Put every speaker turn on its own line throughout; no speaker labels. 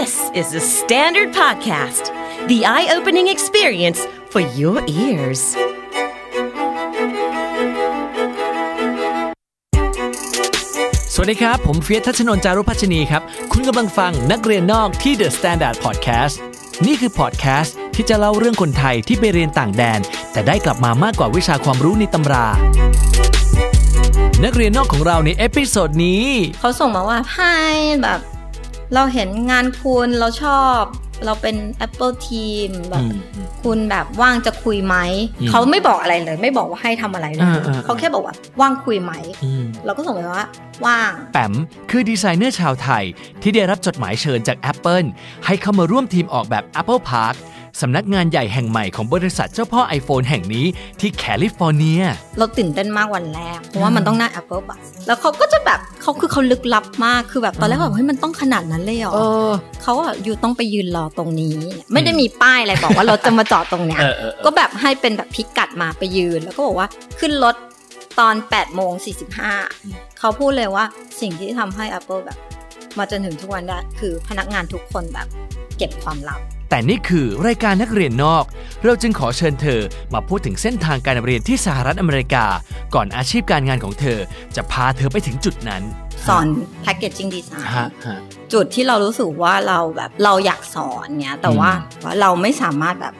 This is the Standard Podcast, the eye opening experience for your ears.
สวัสดีครับ ผมเฟียสทัชนนท์จารุพัชนีครับ คุณกำลังฟังนักเรียนนอกที่ The Standard Podcast นี่คือพอดแคสต์ที่จะเล่าเรื่องคนไทยที่ไปเรียนต่างแดน แต่ได้กลับมามากกว่าวิชาความรู้ในตำรานักเรียนนอกของเราใน episode นี้
เขาส่งมาว่า Hi แบบ เราเห็นงานคุณเราชอบ เราเป็น Apple Team แบบ
อืม
คุณแบบว่างจะคุยไหม
อืม
เขาไม่บอกอะไรเลย ไม่บอกว่าให้ทำอะไรเลย
อ่าอ่า
เขาแค่บอกว่าว่างคุยไหม
อืม
เราก็ส่งไปว่า ว่าง
แปมคือดีไซเนอร์ชาวไทยที่ได้รับจดหมายเชิญจาก Apple ให้เข้ามาร่วมทีมออกแบบ Apple Park สำนักงานใหญ่แห่งใหม่ของบริษัทเจ้าพ่อ iPhone แห่งนี้ที่แคลิฟอร์เนีย
เราตื่นเต้นมากวันแรก เพราะว่ามันต้องหน้า Apple บัสแล้วเขาก็จะแบบเขาคือเขาลึกลับมากคือแบบตอนแรกแบบเฮ้ยมันต้องขนาดนั้นเลยเหรอ
เออ
เขาอะอยู่ต้องไปยืนรอตรงนี้ ไม่ได้มีป้ายอะไรบอกว่าเราจะมาจอดตรงเนี้ย
เออเออเออ
ก็แบบให้เป็นแบบพิกัดมาไปยืน แล้วก็บอกว่าขึ้นรถตอน8โมง45เขาพูดเลยว่าสิ่งที่ทำให้ Apple แบบ มาจนถึงทุกวันได้คือพนักงานทุกคนแบบ เก็บความลับ
แต่นี่คือรายการนักเรียนนอก เราจึงขอเชิญเธอมาพูดถึงเส้นทางการเรียนที่สหรัฐอเมริกา ก่อนอาชีพการงานของเธอ จะพาเธอไปถึงจุดนั้น
สอน packaging design
ฮะฮะ
จุดที่เรารู้สึกว่าเราแบบเราอยากสอนเนี้ยแต่ว่าว่าเราไม่สามารถแบบ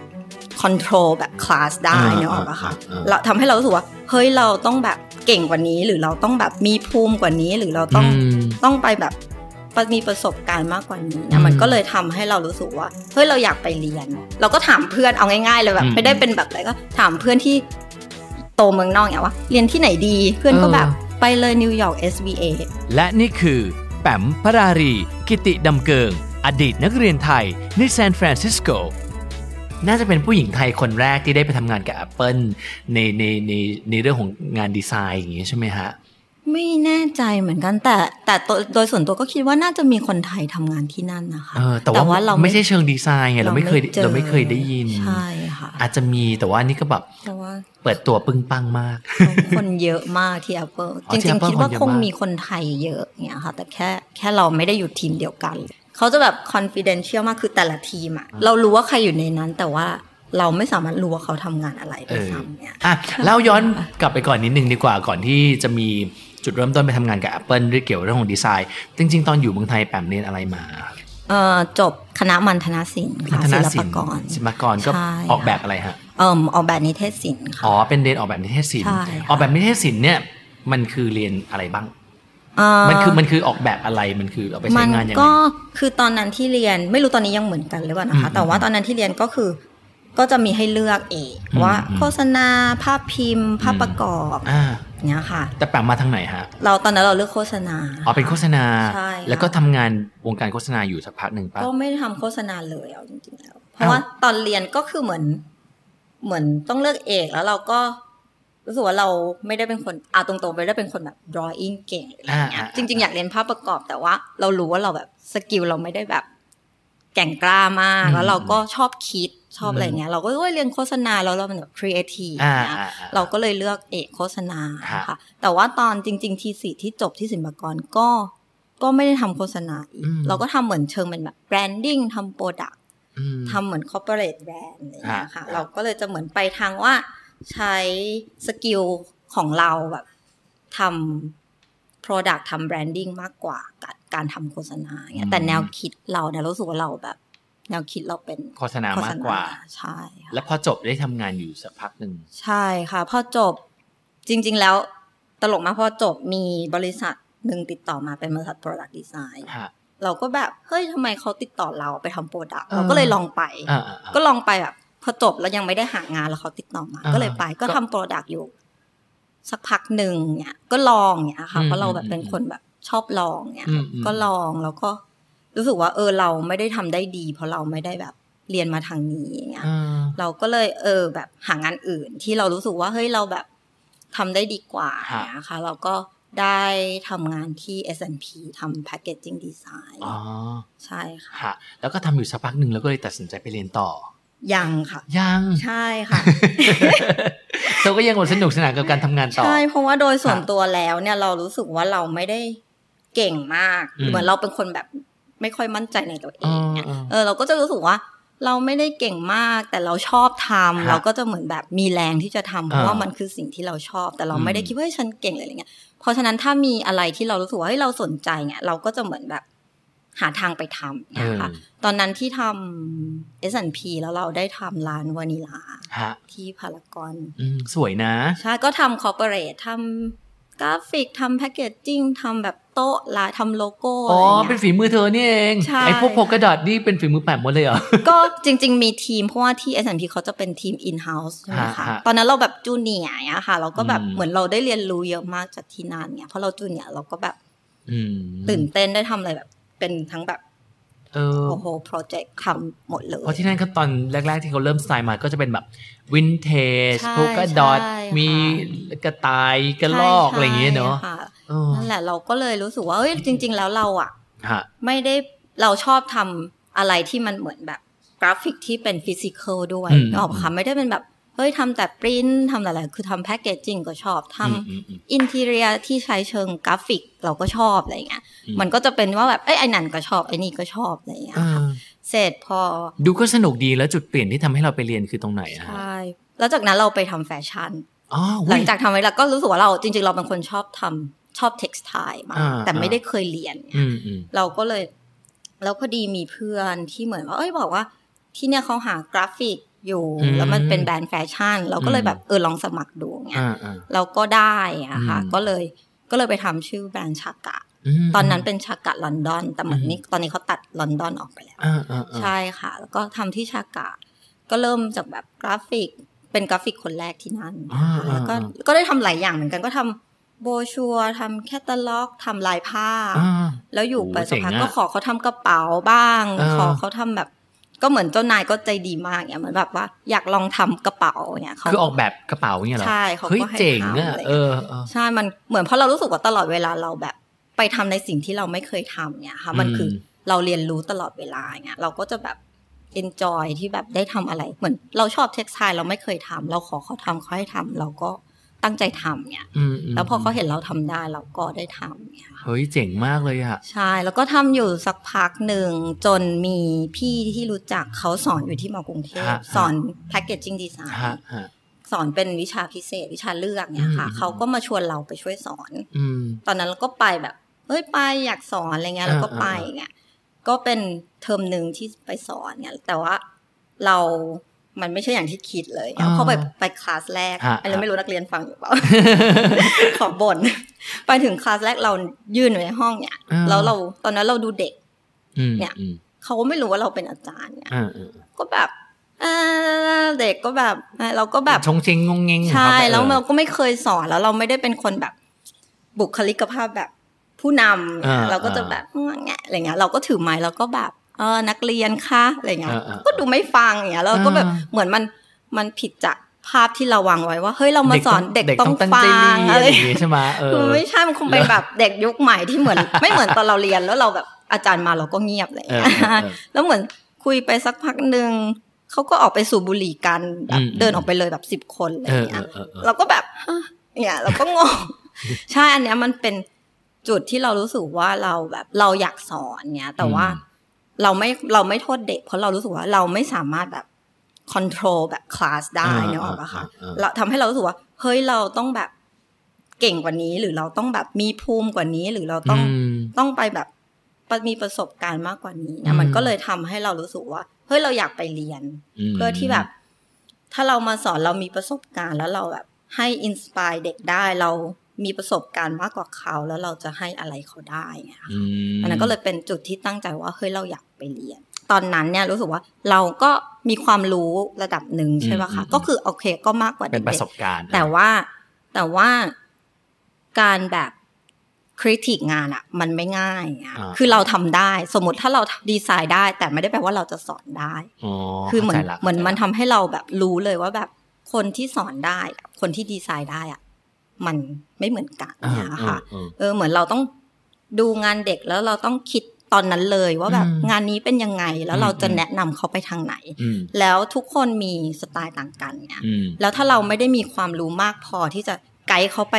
control แบบคลาสได้
อ่า
เนกอะปะคะ
อ่าอ่า
เราทำให้เรารู้สึกว่าเฮ้ยเราต้องแบบเก่งกว่านี้ หรือเราต้องแบบมีภูมิกว่านี้ หรือเราต้อง
ม
ต้องไปแบบ มีประสบการณ์มากกว่านี้
อื
นะ
ม
มันก็เลยทำให้เรารู้สึกว่าเฮ้ยเราอยากไปเรียน เราก็ถามเพื่อนเอาง่ายๆเลยแบบ
อืม
ไม่ได้เป็นแบบอะไรก็ถามเพื่อนที่โตเมืองนอกเนี่ยว่า เรียนที่ไหนดีเพื่อนก็แบบ
เออ
ไปเลยนิวยอร์ก SVA
และนี่คือแปมพระรารี กิติดำเกิง อดีตนักเรียนไทยในซานฟรานซิสโกน่าจะเป็นผู้หญิงไทยคนแรกที่ได้ไปทำงานกับ Apple ในในในในเรื่องของงานดีไซน์อย่างนี้ใช่ไหมฮะ
ไม่แน่ใจเหมือนกัน แต่แต่โดยโดยส่วนตัวก็คิดว่าน่าจะมีคนไทยทำงานที่นั่นนะคะ
เออแต่ว่า
เรา
ไม่ใช่เชิงดีไซน์ไงเราไม่เคย
จอ
เราไม่เคยได้ยิน
ใช่ค่ะ
อาจจะมีแต่ว่านี่ก็แบบ
แต่ว่า
เปิดตัวปึ้งปังมาก
คนเยอะมากที่ Apple
อ๋อ
จ
ที่
ริง
Apple
ๆคิดว่า
คนเยอะ
คง
มาก
มีคนไทยเยอะเนี่ยค่ะแต่แค่แค่เราไม่ได้อยู่ทีมเดียวกัน เขาจะแบบ confidential มากคือแต่ละทีมอะเรารู้ว่าใครอยู่ในนั้นแต่ว่าเราไม่สามารถรู้ว่าเขาทำงานอะไร
เอ
ด้วย
อ
ซ้ำเนี่ย
อะเล่าย้อนกลับไปก่อนนิดนึงดีกว่าก่อนที่จะมี จุดเริ่มต้นไปทำงานกับ Apple เรื่องเกี่ยวกับเรื่องของดีไซน์ จริง ๆ ตอนอยู่เมืองไทยแปมเรียนอะไรมา
เอ่อจบคณะมัณฑนศิลป์ค่ะ
พัฒ
ศิ
นา
ล
ศิ
ป
ลป์า
กร
ศิลปากรก็
ใช่
ออกแบบอะไรฮะ
เอ่อออกแบบนิเทศศิลป์ค่ะ
อ๋อเป็นเรียนออกแบบนิเทศศิลป์
ใช่ค่ะ
ออกแบบนิเทศศิลป์เนี่ยมันคือเรียนอะไรบ้าง
เอ่อ
มันคือมันคือออกแบบอะไรมันคือเอาไป
มั
ใช้งานยังไง
ก็คือตอนนั้นที่เรียนไม่รู้ตอนนี้ยังเหมือนกันหรือเปล่านะคะ
อืม
แต่ว่าตอนนั้นที่เรียนก็คือ ก็จะมีให้เลือกเอง
อืม
ว่า
อืม
โฆษณาภาพพิมพ์ ภาพประกอบ
อ่า
เนี้ยค่ะ
แต่แปมมาทางไหนฮะ
เราตอนนั้นเราเลือกโฆษณา
อ๋อเป็นโฆษณา
ใช่ค่ะ
แล้วก็ทำงานวงการโฆษณาอยู่สักพักหนึ่งปะ
ก็ไม่ได้ทำโฆษณาเลยเอาจริงๆแล้วเพราะว่าตอนเรียนก็คือเหมือน เหมือนต้องเลือกเอกแล้วเราก็รู้สึกว่าเราไม่ได้เป็นคนเอาตรงๆไปได้เป็นคนแบบ drawing เก่งหรืออะไรเงี้ย
อ่าอ่า
จริง ๆ อยากเรียนภาพประกอบแต่ว่า เรารู้ว่าเราแบบสกิลเราไม่ได้แบบ แก่งกล้ามาก แล้วเราก็ชอบคิดชอบอะไรเงี้ย เราก็เอ้ยเรียนโฆษณาแล้วเราเป็นแบบครีเอทีฟ
อ่า
เนี่ย
อ่าอ่า
เราก็เลยเลือกเอกโฆษณา
ฮะ
ค่ะ แต่ว่าตอนจริง ๆ ปีสี่ที่จบที่ศิลปากรก็ก็ไม่ได้ทำโฆษณาอีก
อืม
เราก็ทำเหมือนเชิงเป็นแบบ branding ทำ product
อืม
ทำเหมือน corporate brand อะไรอย่างเงี้ยค่ะ
ฮะ
เราก็เลยจะเหมือนไปทางว่าใช้ skill ของเราแบบทำ product ทำ branding มากกว่าการ การทำโฆษณาอย่างเงี้ยแต่แนวคิดเราเนี่ยรู้สึกว่าเราแบบ แนวคิดเราเป็น
โฆษณามากกว่า
ใช่ค่ะ
แล้วพอจบได้ทำงานอยู่สักพักหนึ่ง
ใช่ค่ะพอจบจริง ๆ แล้วตลกมากพอจบมีบริษัทหนึ่งติดต่อมาเป็นบริษัท product design
ฮะ
เราก็แบบ เฮ้ยทำไมเขาติดต่อเราไปทำ product
เออ
เราก็เลยลองไป
อ่าอ่าอ่า
ก็ลองไปแบบพอจบแล้วยังไม่ได้หางานแล้วเขาติดต่อมา
อ่า
ก็เลยไปก็
ก็
ทำ product อยู่ สักพักหนึ่งเนี่ย ก็ลองเนี่ยค่ะ
อืม
เพราะเราแบบ
อืม
เป็นคนแบบ ชอบลองเนี่ย
อืมอืม
ก็ลองแล้วก็รู้สึกว่าเออเราไม่ได้ทำได้ดี เพราะเราไม่ได้แบบเรียนมาทางนี้อย่างเงี้ย
อ่า
เราก็เลยเออแบบหางานอื่นที่เรารู้สึกว่าเฮ้ยเราแบบทำได้ดีกว่า
ฮะ
เนี่ยค่ะเราก็ได้ทำงานที่ S&P ทำ packaging design
อ๋อ
ใช่ค่ะ
ฮะแล้วก็ทำอยู่สักพักหนึ่งแล้วก็เลยตัดสินใจไปเรียนต่อ
ยังค่ะ
ยัง
ใช่ค่ะ
เราก็ยังอดสนุกสนานกับการทำงานต่อ
ใช่ เพราะว่าโดยส่วน
ค่ะ
ตัวแล้วเนี่ยเรารู้สึกว่าเราไม่ได้ เก่งมาก
อืม
เหมือนเราเป็นคนแบบไม่ค่อยมั่นใจในตัวเองเนี่ย
อ่า
เออเราก็จะรู้สึกว่าเราไม่ได้เก่งมาก แต่เราชอบทำ
ฮะ
เราก็จะเหมือนแบบมีแรงที่จะทำเพราะ
อ่า
ว่ามันคือสิ่งที่เราชอบ แต่เราไม่ได้
อืม
คิดว่าเฮ้ยฉันเก่งเลยอะไรเงี้ยเพราะฉะนั้นถ้ามีอะไรที่เรารู้สึกว่าเฮ้ยเราสนใจเนี่ยเราก็จะเหมือนแบบหาทางไปทำเนี่ยค่ะ
เออ
ตอนนั้นที่ทำ S&P แล้วเราได้ทำร้านวานิลา
ฮะ
ที่พารากอน
อืมสวยนะ
ใช่ ก็ทำ corporate ทำกราฟิกทำ packaging ทำแบบตัวลายทำโลโก้
อ๋
ออะ
อ
ไร
เป็น
เงี้ย
ฝีมือเธอนี่เอง
ใช่
ไอ้พวกโพกระดอทนี่เป็นฝีมือแปมหมดเลยเหรอ
ก็จริง ๆ มีทีม เพราะว่าที่ S&P เขาจะเป็นทีม in-house ใช่ไหม
ฮะ
คะ
ฮะ
ตอนนั้นเราแบบ junior เนี้ยค่ะ เราก็แบบ
อืม
เหมือนเราได้เรียนรู้เยอะมากจากที่นั่นเนี่ยเพราะเรา junior เราก็แบบ
อืม
ตื่นเต้นได้ทำอะไรแบบ เป็นทั้งแบบ
เออ
โอ้โหโปรเจกต์ทำหมดเลย
เพราะที่นั่นก็ตอนแรก ๆ ที่เขาเริ่มสไตล์มาก็จะเป็นแบบวินเทจ
ใช่
โพกระดอท
ใช่ค่ะ
มีกระต่ายกระรอกอะไรอย่างเงี้ยเนาะ
ใช่ค่ะ
เออ
นั่นแหละเราก็เลยรู้สึกว่าเอ้ยจริง ๆ แล้วเราอะ
ฮะ
ไม่ได้เราชอบทำอะไรที่มันเหมือนแบบกราฟิกที่เป็น physical ด้วย
อืม
นึกออกปะคะไม่ได้เป็นแบบเฮ้ยทำแต่ปริ้นทำอะไรคือทำ packaging ก็ชอบทำ
อืมอืมอืม
interior ที่ใช้เชิงกราฟิกเราก็ชอบอะไรเงี้ย
อืม
มันก็จะเป็นว่าแบบเอ้ยไอ้นั่นก็ชอบไอ้นี่ก็ชอบอะไรเงี้ย
เอ
ค่ะ
อ
เสร็จพอ
ดูก็สนุกดีแล้วจุดเปลี่ยนที่ทำให้เราไปเรียนคือตรงไหนอะฮะ
ใช่แล้วจากนั้นเราไปทำแฟชั่น
อ๋อ
หลังจากทำไว้แล้วก็รู้สึกว่าเราจริง ๆ เราเป็นคนชอบทำ ชอบ textile มา
อ่า
แต่ไม่
อ่า
ได้เคยเรียน
อืมอืม
เราก็เลย แล้วพอดีมีเพื่อนที่เหมือนว่า เอ้ยบอกว่า ที่เนี่ยเขาหากราฟิกอยู่ แล้วมันเป็นแบรนด์แฟชั่น เราก็เลยแบบเออลองสมัครดูเงี้ย
อ่าอ่า
เราก็ได้อะค่ะ
อืม
ก็เลยก็เลยไปทำชื่อแบรนด์ Shaka
ม
ตอนนั้นเป็น Shaka London แต่เหมือน
อืม
นี่ตอนนี้เขาตัด London ออกไปแล้ว
อ่าอ่าอ่า
ใช่ค่ะ แล้วก็ทำที่ Shaka ก็เริ่มจากแบบกราฟิก เป็นกราฟิกคนแรกที่นั่น
อ่า
นะคะ
อ่า
แล้วก็ก็ได้ทำหลายอย่างเหมือนกันก็ทำ โบรชัวร์ทำแคตตาล็อกทำลายผ้า
อ่า
แล้วอยู่ไป
โอ้
สักพัก
เจ๋งอะ
ก็ขอเขาทำกระเป๋าบ้าง
เออ
ขอเขาทำแบบ ก็เหมือนเจ้านายก็ใจดีมากเนี่ยเหมือนแบบว่าอยากลองทำกระเป๋าเนี่ยเขา
คือออกแบบกระเป๋าเนี่ยเหรอ
ใช่เขา
เฮ้ย
ก็ให้
เจ๋ง
ทำ
อะ
อะไร
เออเออ
ใช่มันเหมือนเพราะเรารู้สึกว่าตลอดเวลาเราแบบ ไปทำในสิ่งที่เราไม่เคยทำเนี่ยค่ะมันคืออ
ม
เราเรียนรู้ตลอดเวลาเนี่ยเราก็จะแบบ enjoy ที่แบบได้ทำอะไร เหมือนเราชอบเท็กซ์ไทเราไม่เคยทำเราขอเขาทำเขาให้ทำเราก็ ตั้งใจทำเนี่ย
อืมม
แล้วพอเขาเห็นเราทำได้เราก็ได้ทำเนี่ยค่ะ
เฮ้ยเจ๋งมากเลยอะ
ใช่แล้วก็ทำอยู่สักพักหนึ่งจนมีพี่ที่รู้จักเขาสอนอยู่ที่มอกรุงเทพ
ฮะ
สอน packaging design
ฮะฮะ
สอนเป็นวิชาพิเศษ วิชาเลือกเนี่ยค่ะ
อืม
เขาก็มาชวนเราไปช่วยสอน
อืม
ตอนนั้นเราก็ไปแบบเฮ้ยไปอยากสอนอะไรเงี้ย
อ่า
แล้วก็ไป
อ่า
เงี้ยก็เป็นเทอมหนึ่งที่ไปสอนเนี่ยแต่ว่าเรา มันไม่ใช่อย่างที่คิดเลย
อ่า
พอไปไปคลาสแรก
ฮะ
อันนี้ไม่รู้นักเรียนฟังอยู่เปล่าขอบ่นไปถึงคลาสแรกเรายืนอยู่ในห้องเนี่ย
อ่า
แล้วเราตอนนั้นเราดูเด็ก
อืม
เนี่ย
อืม
เขาก็ไม่รู้ว่าเราเป็นอาจารย์เนี่ย
อ่าอ่า
ก็แบบอ่าเด็กก็แบบอ่าเราก็แบบ
ชงเชงงงเงงของ
ใช่
เขาไป
แล้ว
เออ
เราก็ไม่เคยสอนแล้วเราไม่ได้เป็นคนแบบบุคลิกภาพแบบผู้นำ
อ่า
เราก็จะแบบแงะอะไรเงี้ยเราก็ถือไม้แล้วก็แบบ เออนักเรียนค่ะอะไรเงี้ย
อ่าอ่า
ก็ดูไม่ฟังอย่างเงี้ยแล้วก็แบบ
อ่า
เหมือนมันมันผิดจากภาพที่เราวางไว้ว่าเฮ้ยเรามาสอนเด็กต้อง
ตั้ง
ฟั
ใจ
ง
เรียน
อะ
อะไรไรอย่างงี้ใช่ไหมเออ
คือไม่ใช่มันคงเป็นแบบเด็กยุคใหม่ที่เหมือน ไม่เหมือนตอนเราเรียนแล้วเราแบบอาจารย์มาเราก็เงียบอะไร
เออ
เงี้ย
เออเออ
แล้วเหมือนคุยไปสักพักหนึ่งเขาก็ออกไปสูบบุหรี่กันแบบ
อืม
เดินออกไปเลยแบบสิบคนอะไร
เออ
เงี้ย
เออเออ
เราก็แบบฮะเนี่ยเราก็งงใช่อันเนี้ยมันเป็นจุดที่เรารู้สึกว่าเราแบบเราอยากสอนเนี่ยแต่ว่า
อืม
เราไม่เราไม่โทษเด็ก เพราะเรารู้สึกว่าเราไม่สามารถแบบคอนโทรลแบบคลาสได้
อ่า
เนกอะปะคะ
อ่าอ่า
เราทำให้เรารู้สึกว่า เฮ้ยเราต้องแบบเก่งกว่านี้ หรือเราต้องแบบมีภูมิกว่านี้ หรือเราต้อง
ม
ต้องไปแบบมีประสบการณ์มากกว่านี้
อื
เนี่ย
ม
มันก็เลยทำให้เรารู้สึกว่าเฮ้ยเราอยากไปเรียน
ม
เพื่อที่แบบ ถ้าเรามาสอนเรามีประสบการณ์ แล้วเราแบบให้อินสปายเด็กได้เรา มีประสบการณ์มากกว่าเขาแล้วเราจะให้อะไรเขาได้ไงค่ะ
อืม
อันนั้นก็เลยเป็นจุดที่ตั้งใจว่าเฮ้ยเราอยากไปเรียน ตอนนั้นเนี่ยรู้สึกว่าเราก็มีความรู้ระดับหนึ่งใช่ไหมคะก็คือโอเคก็มากกว่า
เป็
เด็
น
ก
ประสบการณ์
ๆแต่ว่าแต่ว่าการแบบคริติกงานอะมันไม่ง่ายอะาคือเราทำได้ สมมติถ้าเราดีไซน์ได้ แต่ไม่ได้แปลว่าเราจะสอนได้
อ๋อ
คือเหมือน
ข้าใจละ
เหมือนมัน
ข้าใจละ
ทำให้เราแบบรู้เลยว่าแบบคนที่สอนได้กับคนที่ดีไซน์ได้อะ มันไม่เหมือนกัน
อ่า
เนี่ยค่ะ
อ่า
เออเหมือนเราต้องดูงานเด็กแล้วเราต้องคิดตอนนั้นเลยว่าแบบ
อืม
งานนี้เป็นยังไงแล้วเราจะ
อืม
แนะนำเขาไปทางไหน
อืม
แล้วทุกคนมีสไตล์ต่างกันเนี่ย
อืม
แล้วถ้าเราไม่ได้มีความรู้มากพอที่จะไกด์เขาไป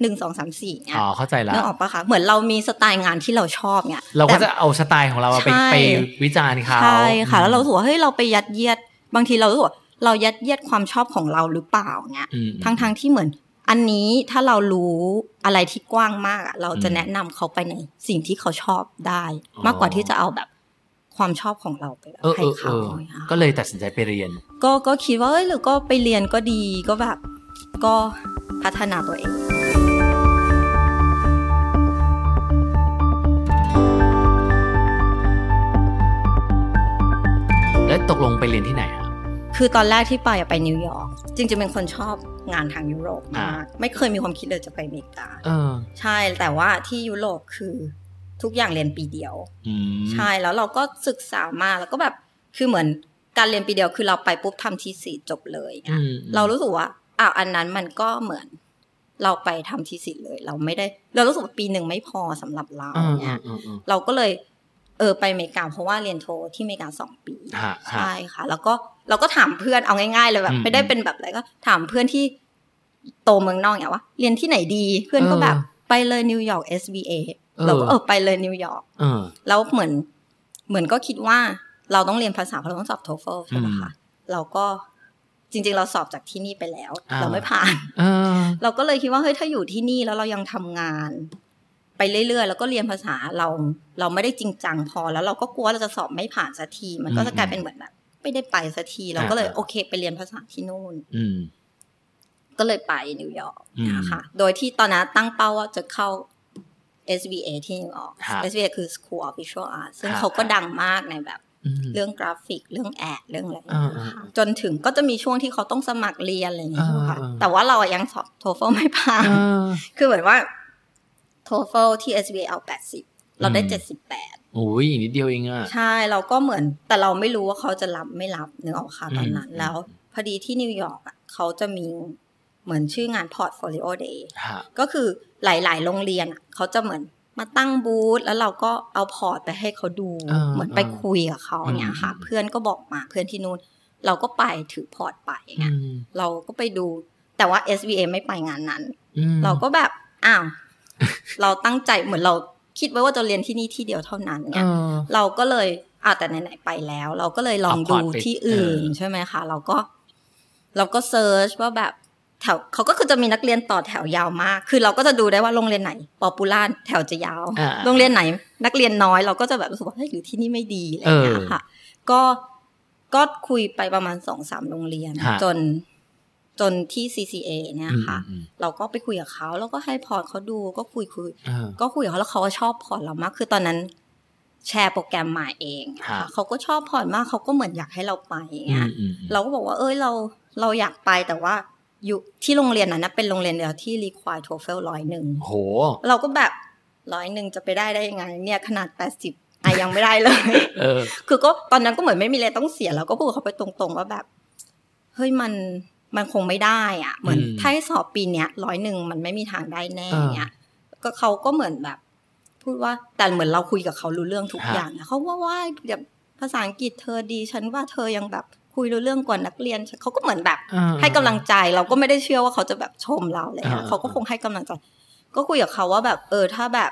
หนึ่งสองสามสี่เนี่ย
อ๋อเข้าใจละ
นึกออกปะคะเหมือนเรามีสไตล์งานที่เราชอบเนี่ย
เราก็
แต่
จะเอาสไตล์ของเราอะไป
ใช่
ไปวิจารณ์เขา
ใช่ค่ะ แล้วเรารู้สึกว่าเฮ้ยเราไปยัดเยียด บางทีเรารู้สึกว่าเรายัดเยียดความชอบของเราหรือเปล่าเนี่ย
อืม
ทั้งทงๆที่เหมือน อันนี้ถ้าเรารู้อะไรที่กว้างมากอะเราจะ
อืม
แนะนำเขาไปในสิ่งที่เขาชอบได้
อ๋อ
มากกว่าที่จะเอาแบบความชอบของเราไปแบบ
เออ
ให้
เออเอ
เขา
อ
อย่างเงี้ยค่ะ
ก็เลยตัดสินใจไปเรียน
ก็ก็คิดว่าเอ้ยหรือก็ไปเรียนก็ดีก็แบบ ก็พัฒนาตัวเอง
แล้วตกลงไปเรียนที่ไหนอะ
คือตอนแรกที่ไปอะไปนิวยอร์ก จริงๆเป็นคนชอบงานทางยุโรปมาก
อ่า
ไม่เคยมีความคิดเลยจะไปอเมริกา
เออ
ใช่แต่ว่าที่ยุโรปคือทุกอย่างเรียนปีเดียว
อืม
ใช่แล้วเราก็ศึกษามาแล้วก็แบบคือเหมือนการเรียนปีเดียวคือเราไปปุ๊บทำทีสี่จบเลย
อืม
เรารู้สึกว่าอ้าวอันนั้นมันก็เหมือนเราไปทำทีสี่เลย เราไม่ได้ เรารู้สึกว่าปีหนึ่งไม่พอสำหรับเรา
อืม
เนี่ย
อืมอืม
เราก็เลย เออไปอเมริกาเพราะว่าเรียนโทที่อเมริกาสองปี
ฮะฮะ
ใช่ค่ะ แล้วก็ เราก็ถามเพื่อนเอาง่ายๆเลยแบบ
อืม
ไม่ได้เป็นแบบอะไรก็ ถามเพื่อนที่โตเมืองนอกอย่างว่าเรียนที่ไหนดีเพื่อนก็
เออ
แบบไปเลยนิวยอร์ก SVA
เออ
เราก็เออไปเลยนิวยอร์ก
เออ
แล้วเหมือน เหมือนก็คิดว่าเราต้องเรียนภาษาเพราะเราต้องสอบ TOEFL ใช่ไหมคะเราก็จริง ๆ เราสอบจากที่นี่ไปแล้ว
อ่า
เราไม่ผ่าน
เออ
เราก็เลยคิดว่าเฮ้ยถ้าอยู่ที่นี่แล้วเรายังทำงาน ไปเรื่อยๆแล้วก็เรียนภาษาเรา เราไม่ได้จริงจังพอแล้วเราก็กลัวเราจะสอบไม่ผ่านสักที มันก็จะกลายเป็นเหมือนแบบ ไม่ได้ไปสักทีเราก็เลย
อ่า
โอเค ไปเรียนภาษาที่นู่น
อืม
ก็เลยไปนิวยอร์ก
อืม
นะคะโดยที่ตอนนั้นตั้งเป้าว่าจะเข้า SVA ที่นิวยอร์ก
ฮะ
SVA คือ School of Visual Arts ซึ่ง
ฮะ
เขาก็ดังมากในแบบ
อืม
เรื่องกราฟิกเรื่อง ad เรื่องอะไรอย่างเงี้ย
อ่า
ค่ะจนถึงก็จะมีช่วงที่เขาต้องสมัครเรียนอะไรอย่างเงี้ย
อ่า
ค่ะ
อ่า
แต่ว่าเราอะยังสอบ TOEFL ไม่ผ่าน
เออ
คือเหมือนว่า TOEFL ที่ SVA เอา80เราได้
อืม
78
โอ้ยนิดเดียวเองอะ
ใช่เราก็เหมือนแต่เราไม่รู้ว่าเขาจะรับไม่รับนึกออกค่ะตอนนั้น
อืม
แล้ว พอดีที่นิวยอร์กอะเขาจะมีเหมือนชื่องาน Portfolio Day
ฮะ
ก็คือหลาย ๆ โรงเรียนอะเขาจะเหมือนมาตั้งบูธแล้วเราก็เอา port ไปให้เขาดู
อ่า
เหมือนไปคุยกับเขาเนี่ยค่ะ
อืม
เพื่อนก็บอกมาเพื่อนที่นู่นเราก็ไปถือ port ไป
อืม
ไงเราก็ไปดู แต่ว่า SVA ไม่ไปงานนั้น
อืม
เราก็แบบอ้าวเราตั้งใจเหมือนเรา คิดไว้ว่าจะเรียนที่นี่ที่เดียวเท่านั้น
เอ
เนี่ย
อ
เราก็เลยอ่าแต่ไหนๆไปแล้ว เราก็เลยลอง
เอา port
ดู
ไป
ที่อื่น
เออ
ใช่ไหมคะเราก็ เราก็ search ว่าแบบแถวเขาก็คือจะมีนักเรียนต่อแถวยาวมาก คือเราก็จะดูได้ว่าโรงเรียนไหน popular แถวจะยาว
อ่า
โรงเรียนไหน นักเรียนน้อยเราก็จะแบบรู้สึกว่าเฮ้ยหรือที่นี่ไม่ดีอะไรอย่างเงี้ย
เออ
ค่ะ ก็ก็คุยไปประมาณสองสามโรงเรียน
ฮะ
จน จนที่ CCA เนี่ยค่ะ
อืมอืม
เราก็ไปคุยกับเขาแล้วก็ให้ port เขาดูก็คุยคุย
เออ
ก็คุยกับเขาแล้วเขาก็ชอบ port เรามาก คือตอนนั้น แชร์โปรแกรมมาเอง
ฮะ
ค่ะเขาก็ชอบพอร์ตมากเขาก็เหมือนอยากให้เราไปอย่าง
อื
เงี้
ม
ย
อืม
เราก็บอกว่า เอ้ยเราเราอยากไปแต่ว่าอยู่ที่โรงเรียนนั้นนะเป็นโรงเรียนเดียวที่ require TOEFL ร้อยหนึ่ง
โห
เราก็แบบร้อยหนึ่งจะไปได้ได้ยังไง เนี่ยขนาดแปดสิบอะยังไม่ได้เลย
เออ
คือก็ตอนนั้นก็เหมือนไม่มีอะไรต้องเสียเราก็พูดกับเขาไปตรงๆว่าแบบ เฮ้ยมัน มันคงไม่ได้อะ เหมือน
อืม
ถ้าให้สอบปีเนี้ยร้อยหนึ่งมันไม่มีทางได้แน่
อ่า
เนี่ยก็เขาก็เหมือนแบบ พูดว่าแต่เหมือนเราคุยกับเขารู้เรื่องทุก
ฮะ
อย่างนะเขาว่าว่าแบบภาษาอังกฤษเธอดี ฉันว่าเธอยังแบบคุยรู้เรื่องกว่านักเรียนเขาก็เหมือนแบบ
อ่า
ให้กำลังใจเราก็ไม่ได้เชื่อว่าเขาจะแบบชมเราเลย
อ่า
เขาก็คงให้กำลังใจ ก็คุยกับเขาว่าแบบ เออ ถ้าแบบ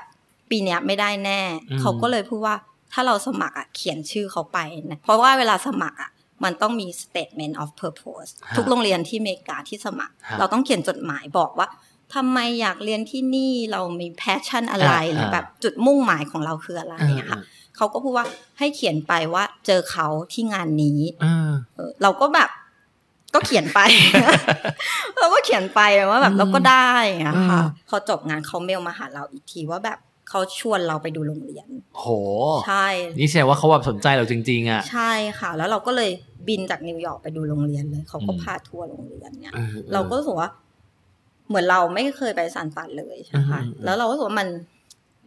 ปีเนี้ยไม่ได้แน่
อืม
เขาก็เลยพูดว่าถ้าเราสมัครอะเขียนชื่อเขาไปนะเพราะว่าเวลาสมัครอะ มันต้องมี statement of purpose
ฮะ
ทุกโรงเรียนที่อเมริกาที่สมัคร
ฮะ
เราต้องเขียนจดหมายบอกว่าทำไมอยากเรียนที่นี่เรามี passion อะไร
อ่า
หรือแบบจุดมุ่งหมายของเราคืออะไรเนี่ยค่ะเขาก็พูดว่าให้เขียนไปว่าเจอเขาที่งานนี้
เออ
เออเราก็แบบก็เขียนไป เราก็เขียนไปว่าแบบ
อืม
เราก็ได้อะค่ะ
อืม
พอจบงานเขาเมลมาหาเราอีกทีว่าแบบ เขาชวนเราไปดูโรงเรียน
โห
ใช่
นี่แสดงว่าเขาแบบสนใจเราจริง ๆอะ
ใช่ค่ะ แล้วเราก็เลยบินจากนิวยอร์กไปดูโรงเรียนเลยเขาก็
อืม
พาทัวร์โรงเรียนเนี่ย
ออออ
เราก็รู้สึกว่า เหมือนเราไม่เคยไปซานฟรานเลยใช่ไหมคะ
อืมอืม
แล้วเราก็รู้สึกว่ามัน